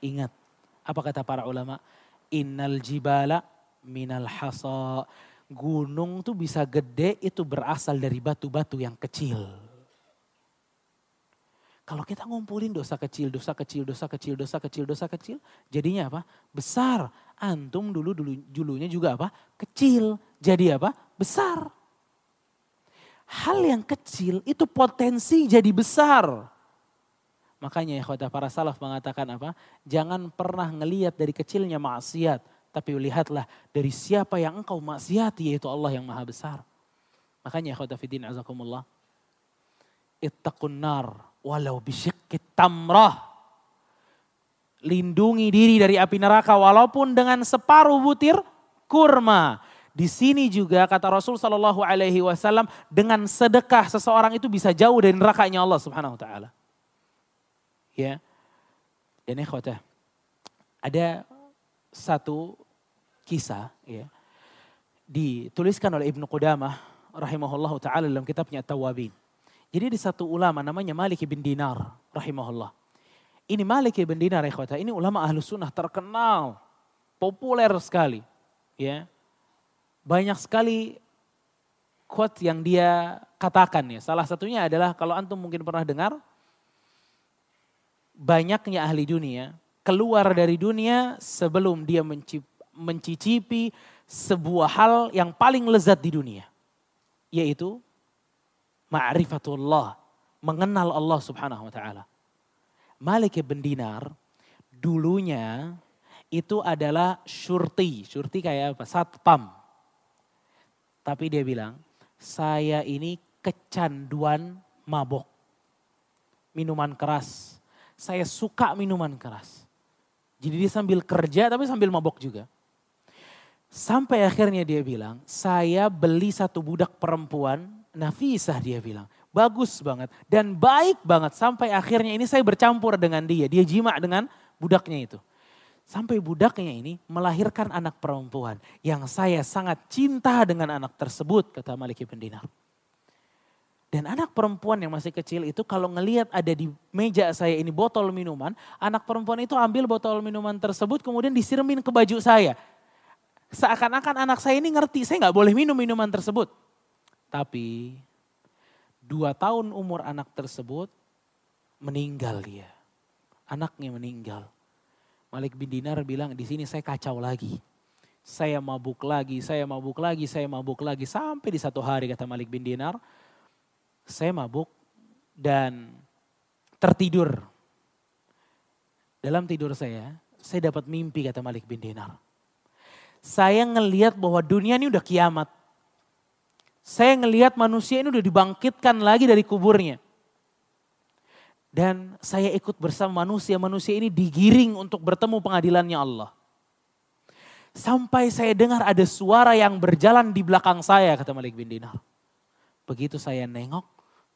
Ingat, apa kata para ulama? Innal jibala minal hasa. Gunung tuh bisa gede itu berasal dari batu-batu yang kecil. Kalau kita ngumpulin dosa kecil, dosa kecil, dosa kecil, dosa kecil, dosa kecil, jadinya apa? Besar. Antum dulu dulu dulunya juga apa? Kecil. Jadi apa? Besar hal yang kecil itu potensi jadi besar. Makanya ya khawatir para salaf mengatakan apa? Jangan pernah ngeliat dari kecilnya maksiat. Tapi lihatlah dari siapa yang engkau maksiati yaitu Allah yang maha besar. Makanya ya khawatir fidin azakumullah. Ittaqun nar walau bisyikit tamrah. Lindungi diri dari api neraka walaupun dengan separuh butir kurma. Di sini juga kata Rasul Shallallahu Alaihi Wasallam dengan sedekah seseorang itu bisa jauh dari nerakanya Allah Subhanahu Wa Taala. Ya, dan ikhwata, ada satu kisah ya dituliskan oleh Ibnu Qudamah rahimahullah taala dalam kitabnya Tawabin. Jadi di satu ulama namanya Malik bin Dinar rahimahullah. Ini Malik bin Dinar ikhwata, ini ulama ahlu sunnah terkenal, populer sekali. Ya, banyak sekali quote yang dia katakan ya. Salah satunya adalah kalau antum mungkin pernah dengar banyaknya ahli dunia keluar dari dunia sebelum dia mencicipi sebuah hal yang paling lezat di dunia. Yaitu ma'rifatullah, mengenal Allah subhanahu wa ta'ala. Malik bin Dinar dulunya itu adalah syurti. Syurti kayak apa? Satpam tapi dia bilang, saya ini kecanduan mabok. Minuman keras. Saya suka minuman keras. Jadi dia sambil kerja tapi sambil mabok juga. Sampai akhirnya dia bilang, saya beli satu budak perempuan, Nafisah dia bilang. Bagus banget dan baik banget. Sampai akhirnya ini saya bercampur dengan dia. Dia jima dengan budaknya itu. Sampai budaknya ini melahirkan anak perempuan yang saya sangat cinta dengan anak tersebut, kata Malik ibn Dinar. Dan anak perempuan yang masih kecil itu kalau ngelihat ada di meja saya ini botol minuman, anak perempuan itu ambil botol minuman tersebut kemudian disirmin ke baju saya. Seakan-akan anak saya ini ngerti, saya nggak boleh minum minuman tersebut. Tapi dua tahun umur anak tersebut meninggal dia. Anaknya meninggal. Malik bin Dinar bilang di sini saya kacau lagi. Saya mabuk lagi, saya mabuk lagi, saya mabuk lagi. Sampai di satu hari kata Malik bin Dinar, saya mabuk dan tertidur. Dalam tidur saya, saya dapat mimpi kata Malik bin Dinar. Saya ngelihat bahwa dunia ini udah kiamat. Saya ngelihat manusia ini udah dibangkitkan lagi dari kuburnya. Dan saya ikut bersama manusia, manusia ini digiring untuk bertemu pengadilannya Allah. Sampai saya dengar ada suara yang berjalan di belakang saya, kata Malik bin Dinar. Begitu saya nengok,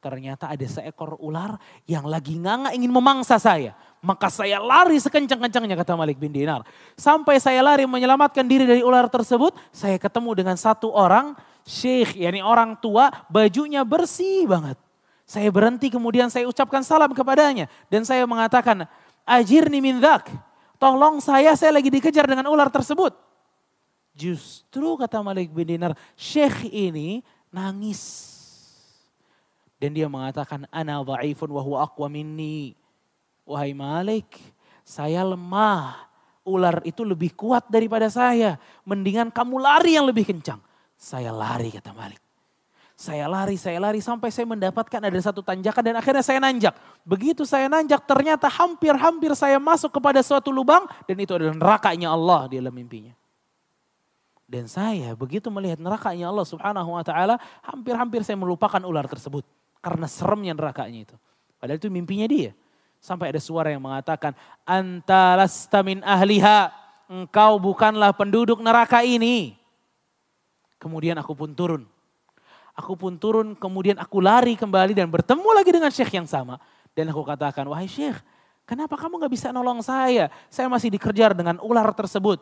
Ternyata ada seekor ular yang lagi nganga ingin memangsa saya. Maka saya lari sekencang-kencangnya kata Malik bin Dinar. Sampai saya lari menyelamatkan diri dari ular tersebut. Saya ketemu dengan satu orang syekh, yakni orang tua bajunya bersih banget. Saya berhenti kemudian saya ucapkan salam kepadanya. Dan saya mengatakan, ajirni min dhak. Tolong saya, saya lagi dikejar dengan ular tersebut. Justru kata Malik bin Dinar, syekh ini nangis dan dia mengatakan, Ana dha'ifun wa huwa aqwa minni. Wahai Malik, saya lemah. Ular itu lebih kuat daripada saya. Mendingan kamu lari yang lebih kencang. Saya lari kata Malik. Saya lari, saya lari sampai saya mendapatkan ada satu tanjakan dan akhirnya saya nanjak. Begitu saya nanjak ternyata hampir-hampir saya masuk kepada suatu lubang dan itu adalah nerakanya Allah di dalam mimpinya. Dan saya begitu melihat nerakanya Allah subhanahu wa ta'ala hampir-hampir saya melupakan ular tersebut. Karena seremnya nerakanya itu. Padahal itu mimpinya dia. Sampai ada suara yang mengatakan, Antalasta min ahliha, engkau bukanlah penduduk neraka ini. Kemudian aku pun turun. Aku pun turun, kemudian aku lari kembali dan bertemu lagi dengan syekh yang sama. Dan aku katakan, wahai syekh, kenapa kamu gak bisa nolong saya? Saya masih dikejar dengan ular tersebut.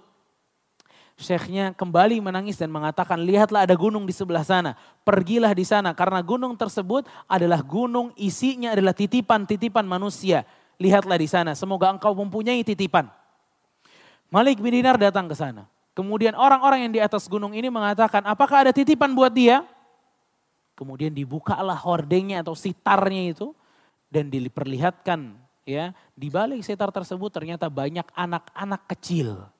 Syekhnya kembali menangis dan mengatakan, lihatlah ada gunung di sebelah sana. Pergilah di sana karena gunung tersebut adalah gunung isinya adalah titipan-titipan manusia. Lihatlah di sana, semoga engkau mempunyai titipan. Malik bin Dinar datang ke sana. Kemudian orang-orang yang di atas gunung ini mengatakan, apakah ada titipan buat dia? Kemudian dibukalah hordengnya atau sitarnya itu dan diperlihatkan ya di balik sitar tersebut ternyata banyak anak-anak kecil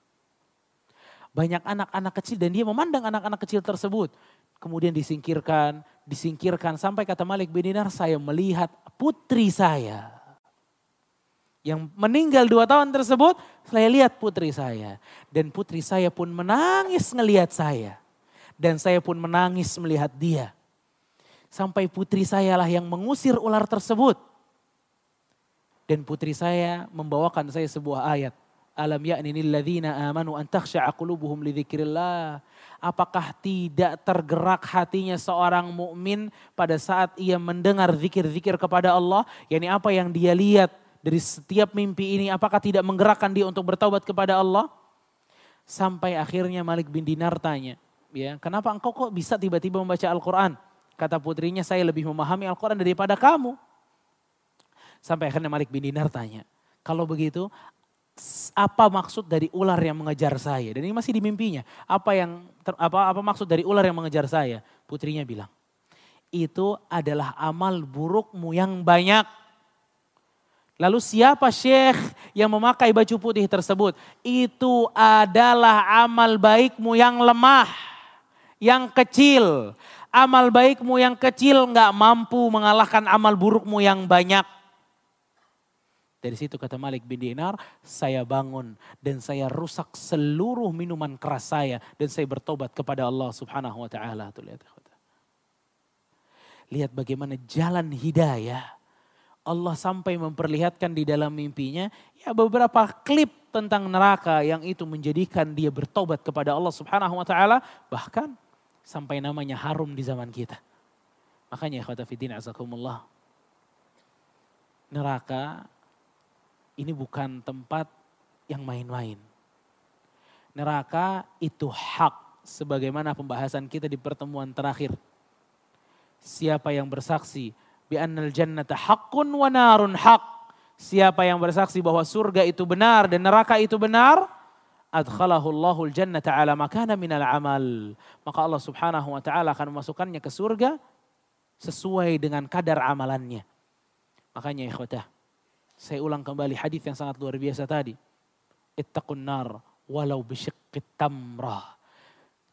banyak anak-anak kecil dan dia memandang anak-anak kecil tersebut. Kemudian disingkirkan, disingkirkan sampai kata Malik bin Dinar saya melihat putri saya. Yang meninggal dua tahun tersebut, saya lihat putri saya. Dan putri saya pun menangis ngelihat saya. Dan saya pun menangis melihat dia. Sampai putri saya lah yang mengusir ular tersebut. Dan putri saya membawakan saya sebuah ayat. Alam ya'ni ladzina amanu an qulubuhum. Apakah tidak tergerak hatinya seorang mukmin pada saat ia mendengar zikir-zikir kepada Allah? Yani apa yang dia lihat dari setiap mimpi ini apakah tidak menggerakkan dia untuk bertaubat kepada Allah? Sampai akhirnya Malik bin Dinar tanya, ya, kenapa engkau kok bisa tiba-tiba membaca Al-Qur'an? Kata putrinya, saya lebih memahami Al-Quran daripada kamu. Sampai akhirnya Malik bin Dinar tanya, kalau begitu apa maksud dari ular yang mengejar saya? Dan ini masih di mimpinya. Apa yang apa apa maksud dari ular yang mengejar saya? Putrinya bilang, itu adalah amal burukmu yang banyak. Lalu siapa syekh yang memakai baju putih tersebut? Itu adalah amal baikmu yang lemah, yang kecil. Amal baikmu yang kecil nggak mampu mengalahkan amal burukmu yang banyak. Dari situ kata Malik bin Dinar, saya bangun dan saya rusak seluruh minuman keras saya dan saya bertobat kepada Allah Subhanahu wa taala. lihat. Bagaimana jalan hidayah. Allah sampai memperlihatkan di dalam mimpinya ya beberapa klip tentang neraka yang itu menjadikan dia bertobat kepada Allah Subhanahu wa taala bahkan sampai namanya harum di zaman kita. Makanya kata fiddin azakumullah. Neraka ini bukan tempat yang main-main. Neraka itu hak sebagaimana pembahasan kita di pertemuan terakhir. Siapa yang bersaksi bi annal jannata haqqun wa narun haq. Siapa yang bersaksi bahwa surga itu benar dan neraka itu benar, adkhalahu Allahul jannata ala makana minal amal. Maka Allah Subhanahu wa taala akan memasukkannya ke surga sesuai dengan kadar amalannya. Makanya ikhwatah, saya ulang kembali hadis yang sangat luar biasa tadi. Ittaqun nar walau bisyiqqit tamrah.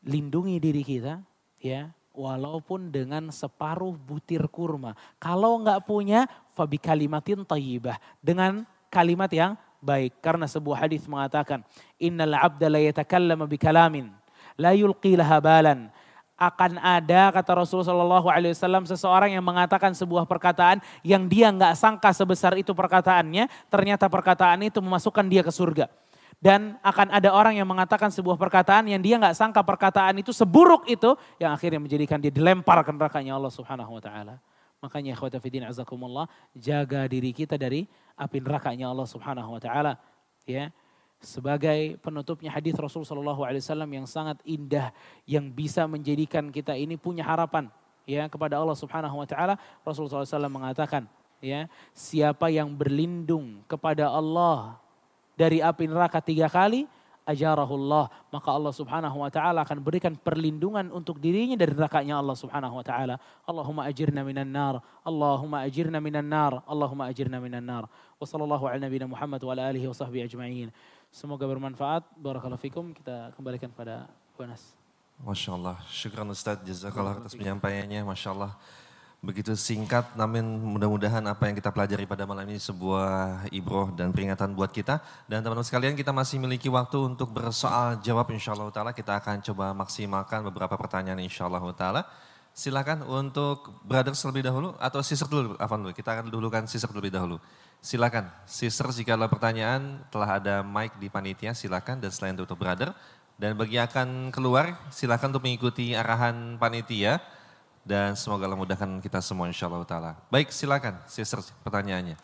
Lindungi diri kita ya walaupun dengan separuh butir kurma. Kalau enggak punya fabi kalimatin tayyibah dengan kalimat yang baik karena sebuah hadis mengatakan innal abda la yatakallama bi kalamin la yulqi laha balan akan ada kata Rasulullah Shallallahu Alaihi Wasallam seseorang yang mengatakan sebuah perkataan yang dia nggak sangka sebesar itu perkataannya, ternyata perkataan itu memasukkan dia ke surga. Dan akan ada orang yang mengatakan sebuah perkataan yang dia nggak sangka perkataan itu seburuk itu, yang akhirnya menjadikan dia dilempar ke nerakanya Allah Subhanahu Wa Taala. Makanya ikhwata fidin azakumullah, jaga diri kita dari api nerakanya Allah Subhanahu wa taala. Ya. Sebagai penutupnya hadis Rasul sallallahu alaihi wasallam yang sangat indah yang bisa menjadikan kita ini punya harapan ya kepada Allah Subhanahu wa taala. Rasul sallallahu alaihi wasallam mengatakan, ya, siapa yang berlindung kepada Allah dari api neraka tiga kali, ajarahullah maka Allah Subhanahu wa taala akan berikan perlindungan untuk dirinya dari nerakanya Allah Subhanahu wa taala. Allahumma ajirna minan nar. Allahumma ajirna minan nar. Allahumma ajirna minan nar. Wa sallallahu ala nabiyina Muhammad wa ala alihi wa sahbihi ajma'in. Semoga bermanfaat. Barakallahu fikum. Kita kembalikan pada Buenas. Masya Allah. Syukran Ustaz. Jazakallah atas penyampaiannya. Masya Allah begitu singkat namun mudah-mudahan apa yang kita pelajari pada malam ini sebuah ibroh dan peringatan buat kita. Dan teman-teman sekalian kita masih memiliki waktu untuk bersoal jawab insya Allah ta'ala. Kita akan coba maksimalkan beberapa pertanyaan insya Allah ta'ala. Silakan untuk brothers lebih dahulu atau sister dulu, Afan dulu. Kita akan dulukan sister lebih dahulu. Silakan, sister jika ada pertanyaan telah ada mic di panitia silakan dan selain itu untuk brother. Dan bagi yang akan keluar silakan untuk mengikuti arahan panitia dan semoga Allah mudahkan kita semua insya Allah ta'ala. Baik silakan sister pertanyaannya.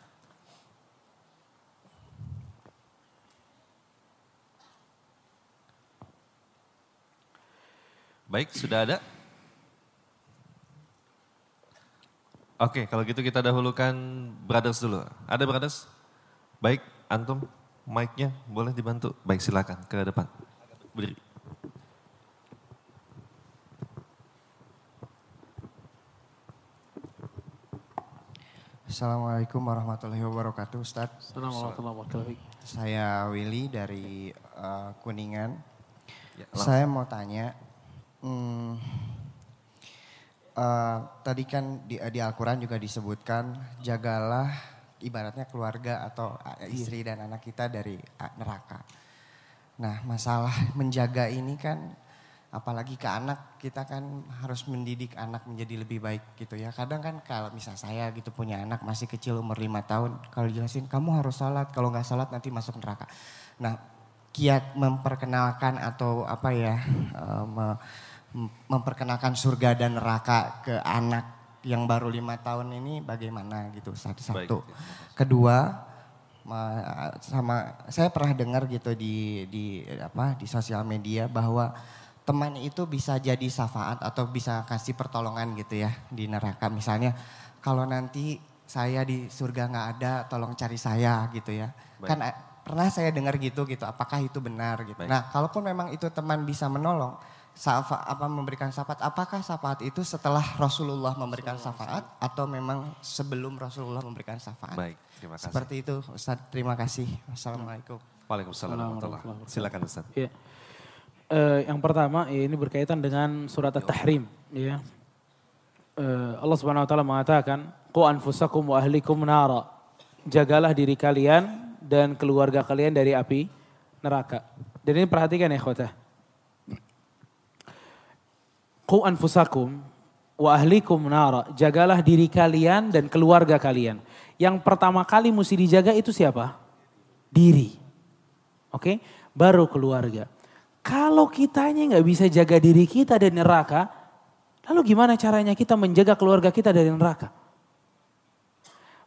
Baik, sudah ada? Oke, kalau gitu kita dahulukan brothers dulu. Ada brothers? Baik, antum mic-nya boleh dibantu. Baik, silakan ke depan. Berdiri. Assalamualaikum warahmatullahi wabarakatuh Ustaz. Assalamualaikum warahmatullahi wabarakatuh. Saya Willy dari uh, Kuningan. Ya, Saya mau tanya, hmm, uh, tadi kan di, di Al-Quran juga disebutkan, jagalah ibaratnya keluarga atau iya. istri dan anak kita dari neraka. Nah masalah menjaga ini kan apalagi ke anak kita kan harus mendidik anak menjadi lebih baik gitu ya. Kadang kan kalau misal saya gitu punya anak masih kecil umur lima tahun kalau jelasin kamu harus sholat kalau nggak sholat nanti masuk neraka. Nah kiat memperkenalkan atau apa ya uh, memperkenalkan surga dan neraka ke anak yang baru lima tahun ini bagaimana gitu satu satu kedua sama saya pernah dengar gitu di di apa di sosial media bahwa teman itu bisa jadi syafaat atau bisa kasih pertolongan gitu ya di neraka. Misalnya kalau nanti saya di surga nggak ada, tolong cari saya gitu ya. Baik. Kan eh, pernah saya dengar gitu gitu. Apakah itu benar gitu? Baik. Nah, kalaupun memang itu teman bisa menolong, syafa, apa memberikan syafaat, apakah syafaat itu setelah Rasulullah memberikan syafaat atau memang sebelum Rasulullah memberikan syafaat? Baik, terima kasih. Seperti itu, Ustaz. Terima kasih. Wassalamualaikum. Waalaikumsalam warahmatullahi Silakan Ustaz. Ya uh, yang pertama ini berkaitan dengan surat At-Tahrim ya. Uh, Allah Subhanahu wa taala mengatakan, "Qu anfusakum wa ahlikum nara." Jagalah diri kalian dan keluarga kalian dari api neraka. Dan ini perhatikan ya khotah. Qu anfusakum wa ahlikum nara. Jagalah diri kalian dan keluarga kalian. Yang pertama kali mesti dijaga itu siapa? Diri. Oke? Okay? Baru keluarga. Kalau kitanya nggak bisa jaga diri kita dari neraka, lalu gimana caranya kita menjaga keluarga kita dari neraka?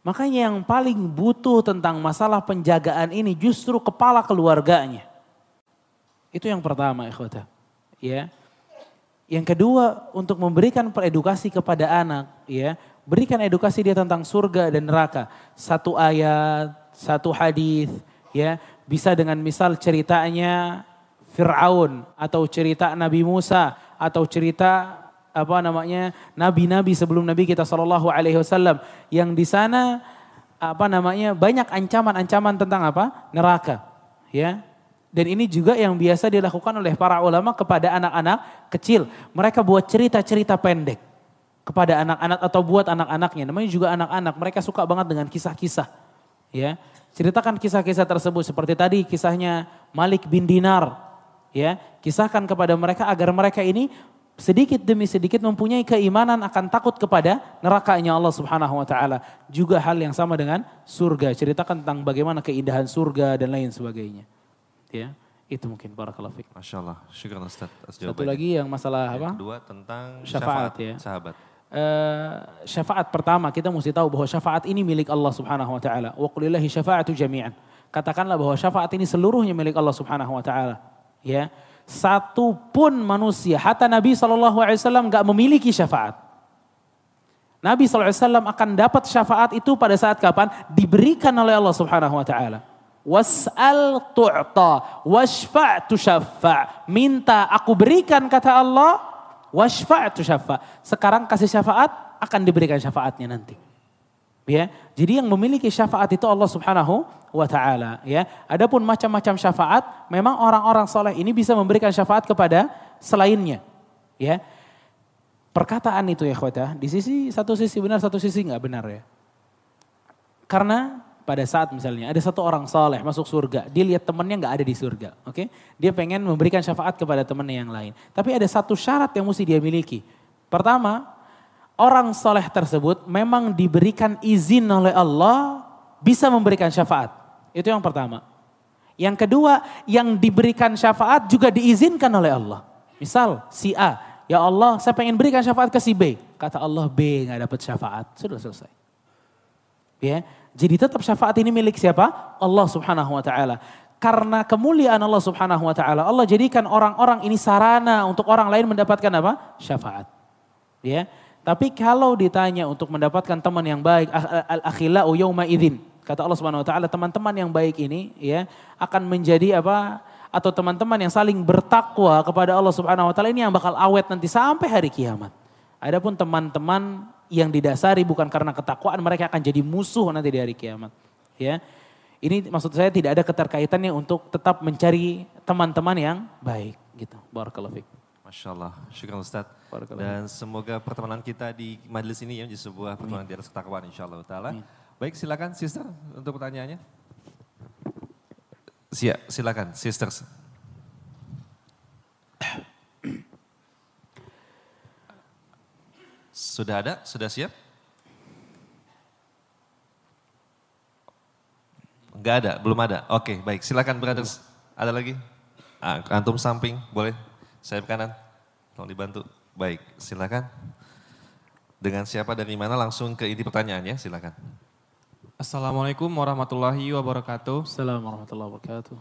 Makanya yang paling butuh tentang masalah penjagaan ini justru kepala keluarganya. Itu yang pertama, ikhwata. Ya. Yang kedua, untuk memberikan edukasi kepada anak, ya, berikan edukasi dia tentang surga dan neraka. Satu ayat, satu hadis, ya, bisa dengan misal ceritanya Fir'aun atau cerita Nabi Musa atau cerita apa namanya nabi-nabi sebelum Nabi kita Shallallahu Alaihi Wasallam yang di sana apa namanya banyak ancaman-ancaman tentang apa? Neraka ya. Dan ini juga yang biasa dilakukan oleh para ulama kepada anak-anak kecil. Mereka buat cerita-cerita pendek kepada anak-anak atau buat anak-anaknya. Namanya juga anak-anak mereka suka banget dengan kisah-kisah ya. Ceritakan kisah-kisah tersebut seperti tadi kisahnya Malik bin Dinar ya kisahkan kepada mereka agar mereka ini sedikit demi sedikit mempunyai keimanan akan takut kepada nerakanya Allah Subhanahu wa taala. Juga hal yang sama dengan surga. Ceritakan tentang bagaimana keindahan surga dan lain sebagainya. Ya, itu mungkin barakallahu fiik. Masya Allah, syukur Ustaz. Satu lagi yang masalah yang apa? Kedua tentang syafaat, syafaat ya. Sahabat. uh, syafaat pertama kita mesti tahu bahwa syafaat ini milik Allah Subhanahu wa taala. Wa qulillahi syafa'atu jami'an. Katakanlah bahwa syafaat ini seluruhnya milik Allah Subhanahu wa taala. Ya. Satu pun manusia, hatta Nabi SAW gak memiliki syafaat. Nabi SAW akan dapat syafaat itu pada saat kapan? Diberikan oleh Allah Subhanahu wa taala. Was'al tu'ta, wasfa' tushaffa. Minta aku berikan kata Allah, wasfa' tushaffa. Sekarang kasih syafaat, akan diberikan syafaatnya nanti. Ya, jadi yang memiliki syafaat itu Allah Subhanahu wa taala, ya. Adapun macam-macam syafaat, memang orang-orang soleh ini bisa memberikan syafaat kepada selainnya. Ya, perkataan itu ya khotah, di sisi satu sisi benar, satu sisi nggak benar ya. Karena pada saat misalnya ada satu orang soleh masuk surga, dia lihat temannya nggak ada di surga, oke? Okay? Dia pengen memberikan syafaat kepada temannya yang lain. Tapi ada satu syarat yang mesti dia miliki. Pertama, orang soleh tersebut memang diberikan izin oleh Allah bisa memberikan syafaat. Itu yang pertama. Yang kedua, yang diberikan syafaat juga diizinkan oleh Allah. Misal si A Ya Allah saya pengen berikan syafaat ke si B. Kata Allah B nggak dapat syafaat. Sudah selesai. Ya, jadi tetap syafaat ini milik siapa? Allah subhanahu wa ta'ala. Karena kemuliaan Allah subhanahu wa ta'ala. Allah jadikan orang-orang ini sarana untuk orang lain mendapatkan apa? Syafaat. Ya, tapi kalau ditanya untuk mendapatkan teman yang baik, al-akhila'u yawma idin. Kata Allah subhanahu wa ta'ala, teman-teman yang baik ini ya akan menjadi apa? atau teman-teman yang saling bertakwa kepada Allah Subhanahu wa taala ini yang bakal awet nanti sampai hari kiamat. Adapun teman-teman yang didasari bukan karena ketakwaan mereka akan jadi musuh nanti di hari kiamat. Ya. Ini maksud saya tidak ada keterkaitannya untuk tetap mencari teman-teman yang baik gitu. Barakallahu. Masya Allah, syukur Ustaz. Dan semoga pertemanan kita di majelis ini ya, di sebuah pertemanan di atas ketakwaan insya Allah. Ta'ala. Baik silakan sister untuk pertanyaannya. Siap, silakan, sisters. Sudah ada? Sudah siap? Enggak ada, belum ada. Oke, baik. Silakan brothers. Ada lagi? Ah, antum samping, boleh? Saya kanan. Tolong dibantu. Baik, silakan. Dengan siapa dari mana langsung ke inti pertanyaannya, silakan. Assalamualaikum warahmatullahi wabarakatuh. Assalamualaikum warahmatullahi wabarakatuh.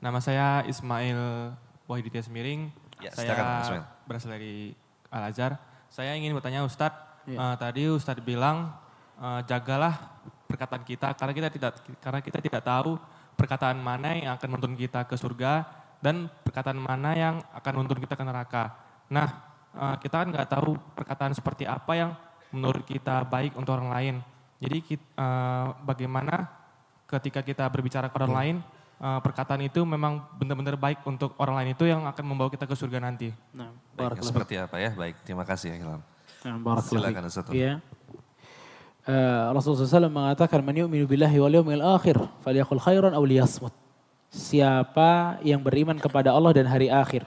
Nama saya Ismail Wahiditya Semiring. Ya, saya berasal dari Al Azhar. Saya ingin bertanya Ustadz, ya. uh, tadi Ustadz bilang uh, jagalah perkataan kita karena kita tidak karena kita tidak tahu perkataan mana yang akan menuntun kita ke surga dan perkataan mana yang akan menuntun kita ke neraka. Nah, uh, kita kan nggak tahu perkataan seperti apa yang menurut kita baik untuk orang lain. Jadi uh, bagaimana ketika kita berbicara ke orang hmm. lain, uh, perkataan itu memang benar-benar baik untuk orang lain itu yang akan membawa kita ke surga nanti. Nah, baik, seperti apa ya? Baik, terima kasih ya Ilham. Nah, Silakan Ustaz. Iya. Uh, Rasulullah SAW mengatakan, "Man yu'minu billahi wal yawmil akhir, falyaqul khairan aw liyasmut." Siapa yang beriman kepada Allah dan hari akhir,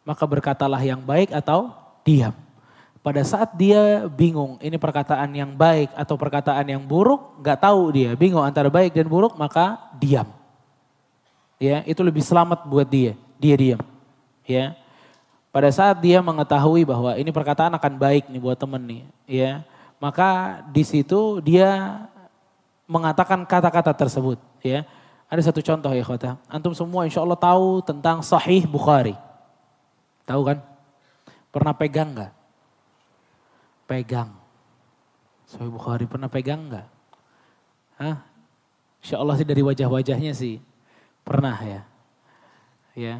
maka berkatalah yang baik atau diam. Pada saat dia bingung ini perkataan yang baik atau perkataan yang buruk, nggak tahu dia bingung antara baik dan buruk, maka diam. Ya, itu lebih selamat buat dia. Dia diam. Ya. Pada saat dia mengetahui bahwa ini perkataan akan baik nih buat temen nih, ya. Maka di situ dia mengatakan kata-kata tersebut, ya. Ada satu contoh ya kata. Antum semua insya Allah tahu tentang Sahih Bukhari. Tahu kan? Pernah pegang nggak? pegang. Sahih Bukhari pernah pegang enggak? Hah? Insya Allah sih dari wajah-wajahnya sih pernah ya. Ya.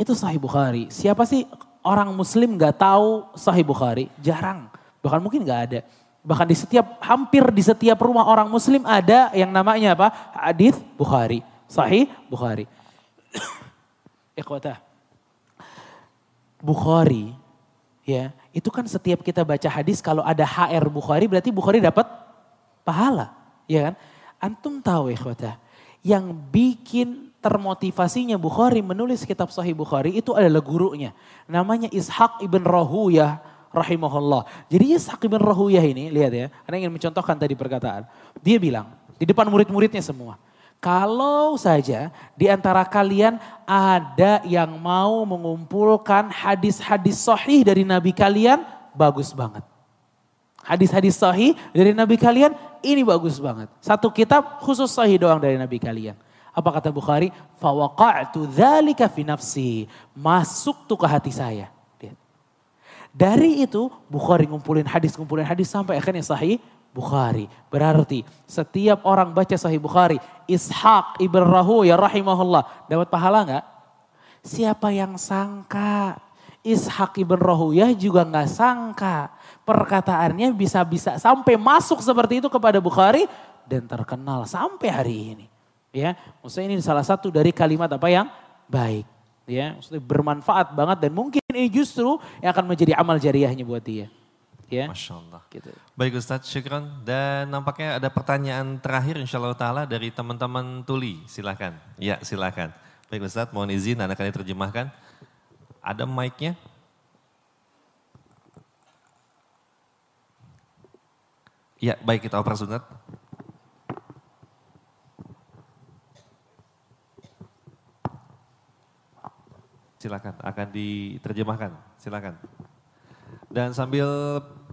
Itu Sahih Bukhari. Siapa sih orang muslim nggak tahu Sahih Bukhari? Jarang. Bahkan mungkin nggak ada. Bahkan di setiap, hampir di setiap rumah orang muslim ada yang namanya apa? Hadis Bukhari. Sahih Bukhari. Ikhwatah. Bukhari ya itu kan setiap kita baca hadis kalau ada HR Bukhari berarti Bukhari dapat pahala ya kan antum tahu ikhwata yang bikin termotivasinya Bukhari menulis kitab Sahih Bukhari itu adalah gurunya namanya Ishaq ibn Rahuyah rahimahullah jadi Ishaq ibn Rahuyah ini lihat ya Anda ingin mencontohkan tadi perkataan dia bilang di depan murid-muridnya semua kalau saja di antara kalian ada yang mau mengumpulkan hadis-hadis sahih dari Nabi kalian, bagus banget. Hadis-hadis sahih dari Nabi kalian ini bagus banget. Satu kitab khusus sahih doang dari Nabi kalian. Apa kata Bukhari? Fawaqa'tu dzalika fi nafsi. Masuk tuh ke hati saya. Dari itu Bukhari ngumpulin hadis, ngumpulin hadis sampai akhirnya sahih Bukhari. Berarti setiap orang baca sahih Bukhari, Ishaq ibn Rahu ya rahimahullah, dapat pahala nggak? Siapa yang sangka? Ishaq ibn Rahuyah juga nggak sangka. Perkataannya bisa-bisa sampai masuk seperti itu kepada Bukhari dan terkenal sampai hari ini. Ya, maksudnya ini salah satu dari kalimat apa yang baik ya maksudnya bermanfaat banget dan mungkin ini justru yang akan menjadi amal jariahnya buat dia. Ya. Masya Allah. Gitu. Baik Ustadz, syukron. Dan nampaknya ada pertanyaan terakhir insya Allah ta'ala dari teman-teman Tuli. Silakan. Ya silakan. Baik Ustadz, mohon izin anak akan diterjemahkan. Ada mic-nya? Ya baik kita oper Ustadz. Silakan, akan diterjemahkan. Silakan. Dan sambil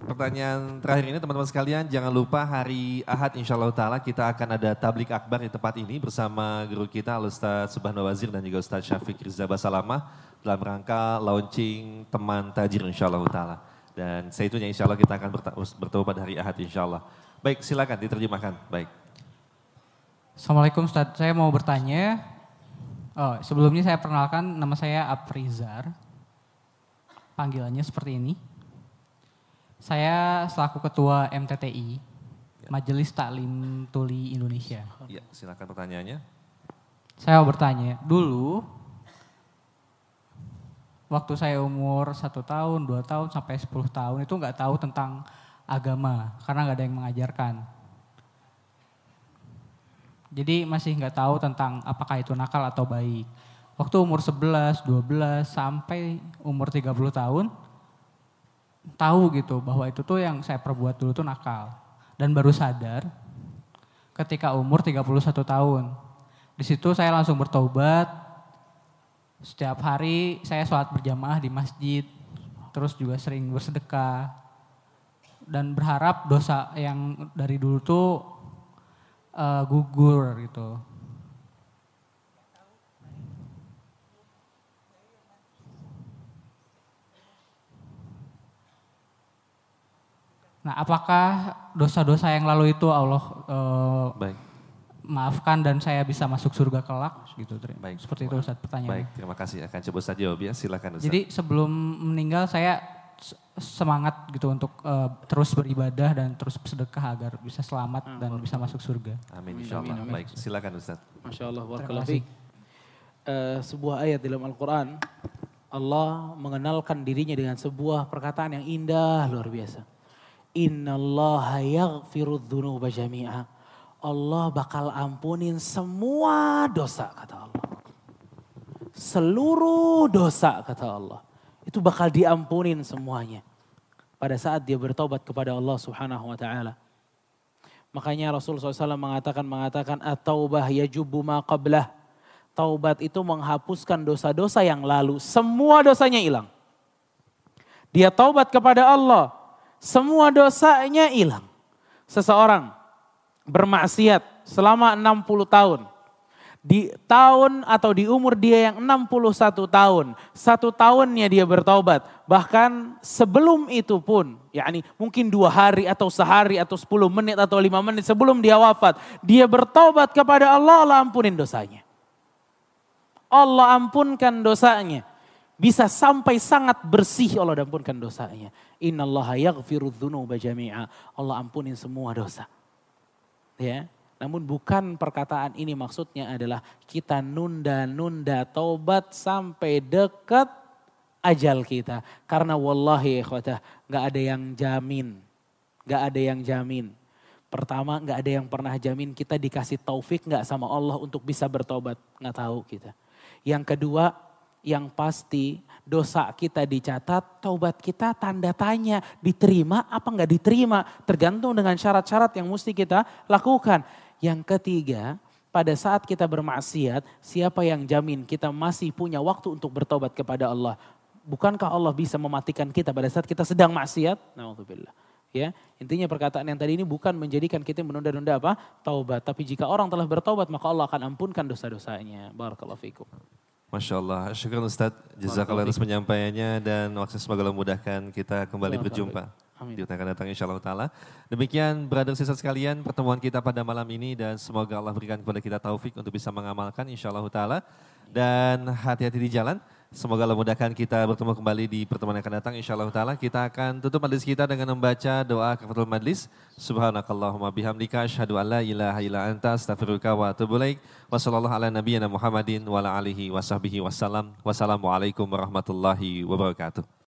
pertanyaan terakhir ini teman-teman sekalian jangan lupa hari Ahad insya Allah Ta'ala kita akan ada tablik akbar di tempat ini bersama guru kita Ustaz Subhanahu Wazir dan juga Ustaz Syafiq Rizza Basalamah dalam rangka launching teman tajir insya Allah Ta'ala. Dan seitunya insya Allah kita akan bertemu pada hari Ahad insya Allah. Baik silakan diterjemahkan. Baik. Assalamualaikum Ustaz, saya mau bertanya Oh, sebelumnya saya perkenalkan nama saya Aprizar. Panggilannya seperti ini. Saya selaku ketua MTTI, ya. Majelis Taklim Tuli Indonesia. Ya, silakan pertanyaannya. Saya mau bertanya, dulu waktu saya umur satu tahun, dua tahun, sampai sepuluh tahun itu nggak tahu tentang agama karena nggak ada yang mengajarkan. Jadi masih nggak tahu tentang apakah itu nakal atau baik. Waktu umur 11, 12 sampai umur 30 tahun tahu gitu bahwa itu tuh yang saya perbuat dulu tuh nakal. Dan baru sadar ketika umur 31 tahun. Di situ saya langsung bertobat. Setiap hari saya sholat berjamaah di masjid. Terus juga sering bersedekah. Dan berharap dosa yang dari dulu tuh uh, gugur gitu. Nah, apakah dosa-dosa yang lalu itu Allah uh, Baik. maafkan dan saya bisa masuk surga kelak gitu? Baik. Seperti itu Ustaz pertanyaan. Baik, terima kasih. Akan coba saja jawab ya, silakan Ustaz. Jadi sebelum meninggal saya semangat gitu untuk uh, terus beribadah dan terus bersedekah agar bisa selamat ah, dan bisa masuk surga. Amin insya Allah. Baik silakan Ustaz. Masya Allah. Uh, sebuah ayat dalam Al-Quran Allah mengenalkan dirinya dengan sebuah perkataan yang indah luar biasa. Inna Allah yaghfiru dhunuba jami'a. Allah bakal ampunin semua dosa kata Allah. Seluruh dosa kata Allah itu bakal diampunin semuanya pada saat dia bertobat kepada Allah Subhanahu wa taala. Makanya Rasulullah SAW mengatakan mengatakan at-taubah yajubu ma qablah. Taubat itu menghapuskan dosa-dosa yang lalu. Semua dosanya hilang. Dia taubat kepada Allah. Semua dosanya hilang. Seseorang bermaksiat selama 60 tahun di tahun atau di umur dia yang 61 tahun, satu tahunnya dia bertaubat. Bahkan sebelum itu pun, yakni mungkin dua hari atau sehari atau 10 menit atau lima menit sebelum dia wafat, dia bertaubat kepada Allah, Allah ampunin dosanya. Allah ampunkan dosanya. Bisa sampai sangat bersih Allah ampunkan dosanya. Inna Allah yaghfiru jami'a. Allah ampunin semua dosa. Ya, namun bukan perkataan ini maksudnya adalah kita nunda-nunda taubat sampai dekat ajal kita. Karena wallahi ikhwatah gak ada yang jamin. Gak ada yang jamin. Pertama gak ada yang pernah jamin kita dikasih taufik gak sama Allah untuk bisa bertobat. Gak tahu kita. Yang kedua yang pasti dosa kita dicatat, taubat kita tanda tanya, diterima apa enggak diterima, tergantung dengan syarat-syarat yang mesti kita lakukan. Yang ketiga, pada saat kita bermaksiat, siapa yang jamin kita masih punya waktu untuk bertobat kepada Allah? Bukankah Allah bisa mematikan kita pada saat kita sedang maksiat? Nauzubillah. Ya, intinya perkataan yang tadi ini bukan menjadikan kita menunda-nunda apa? Taubat. Tapi jika orang telah bertaubat maka Allah akan ampunkan dosa-dosanya. Barakallahu fikum. Masya Allah, syukur Ustaz. Jazakallah atas penyampaiannya dan waktu semoga Allah mudahkan kita kembali berjumpa. Amin. Di akan datang insya Allah Ta'ala. Demikian brother sisa sekalian pertemuan kita pada malam ini dan semoga Allah berikan kepada kita taufik untuk bisa mengamalkan insya Allah Ta'ala. Dan hati-hati di jalan. Semoga Allah mudahkan kita bertemu kembali di pertemuan yang akan datang insya Allah ta'ala. Kita akan tutup majlis kita dengan membaca doa kafatul majlis. Subhanakallahumma bihamdika asyhadu an la ilaha illa anta astaghfiruka wa atubu ilaik. Wassallallahu. Wassalamualaikum warahmatullahi wabarakatuh.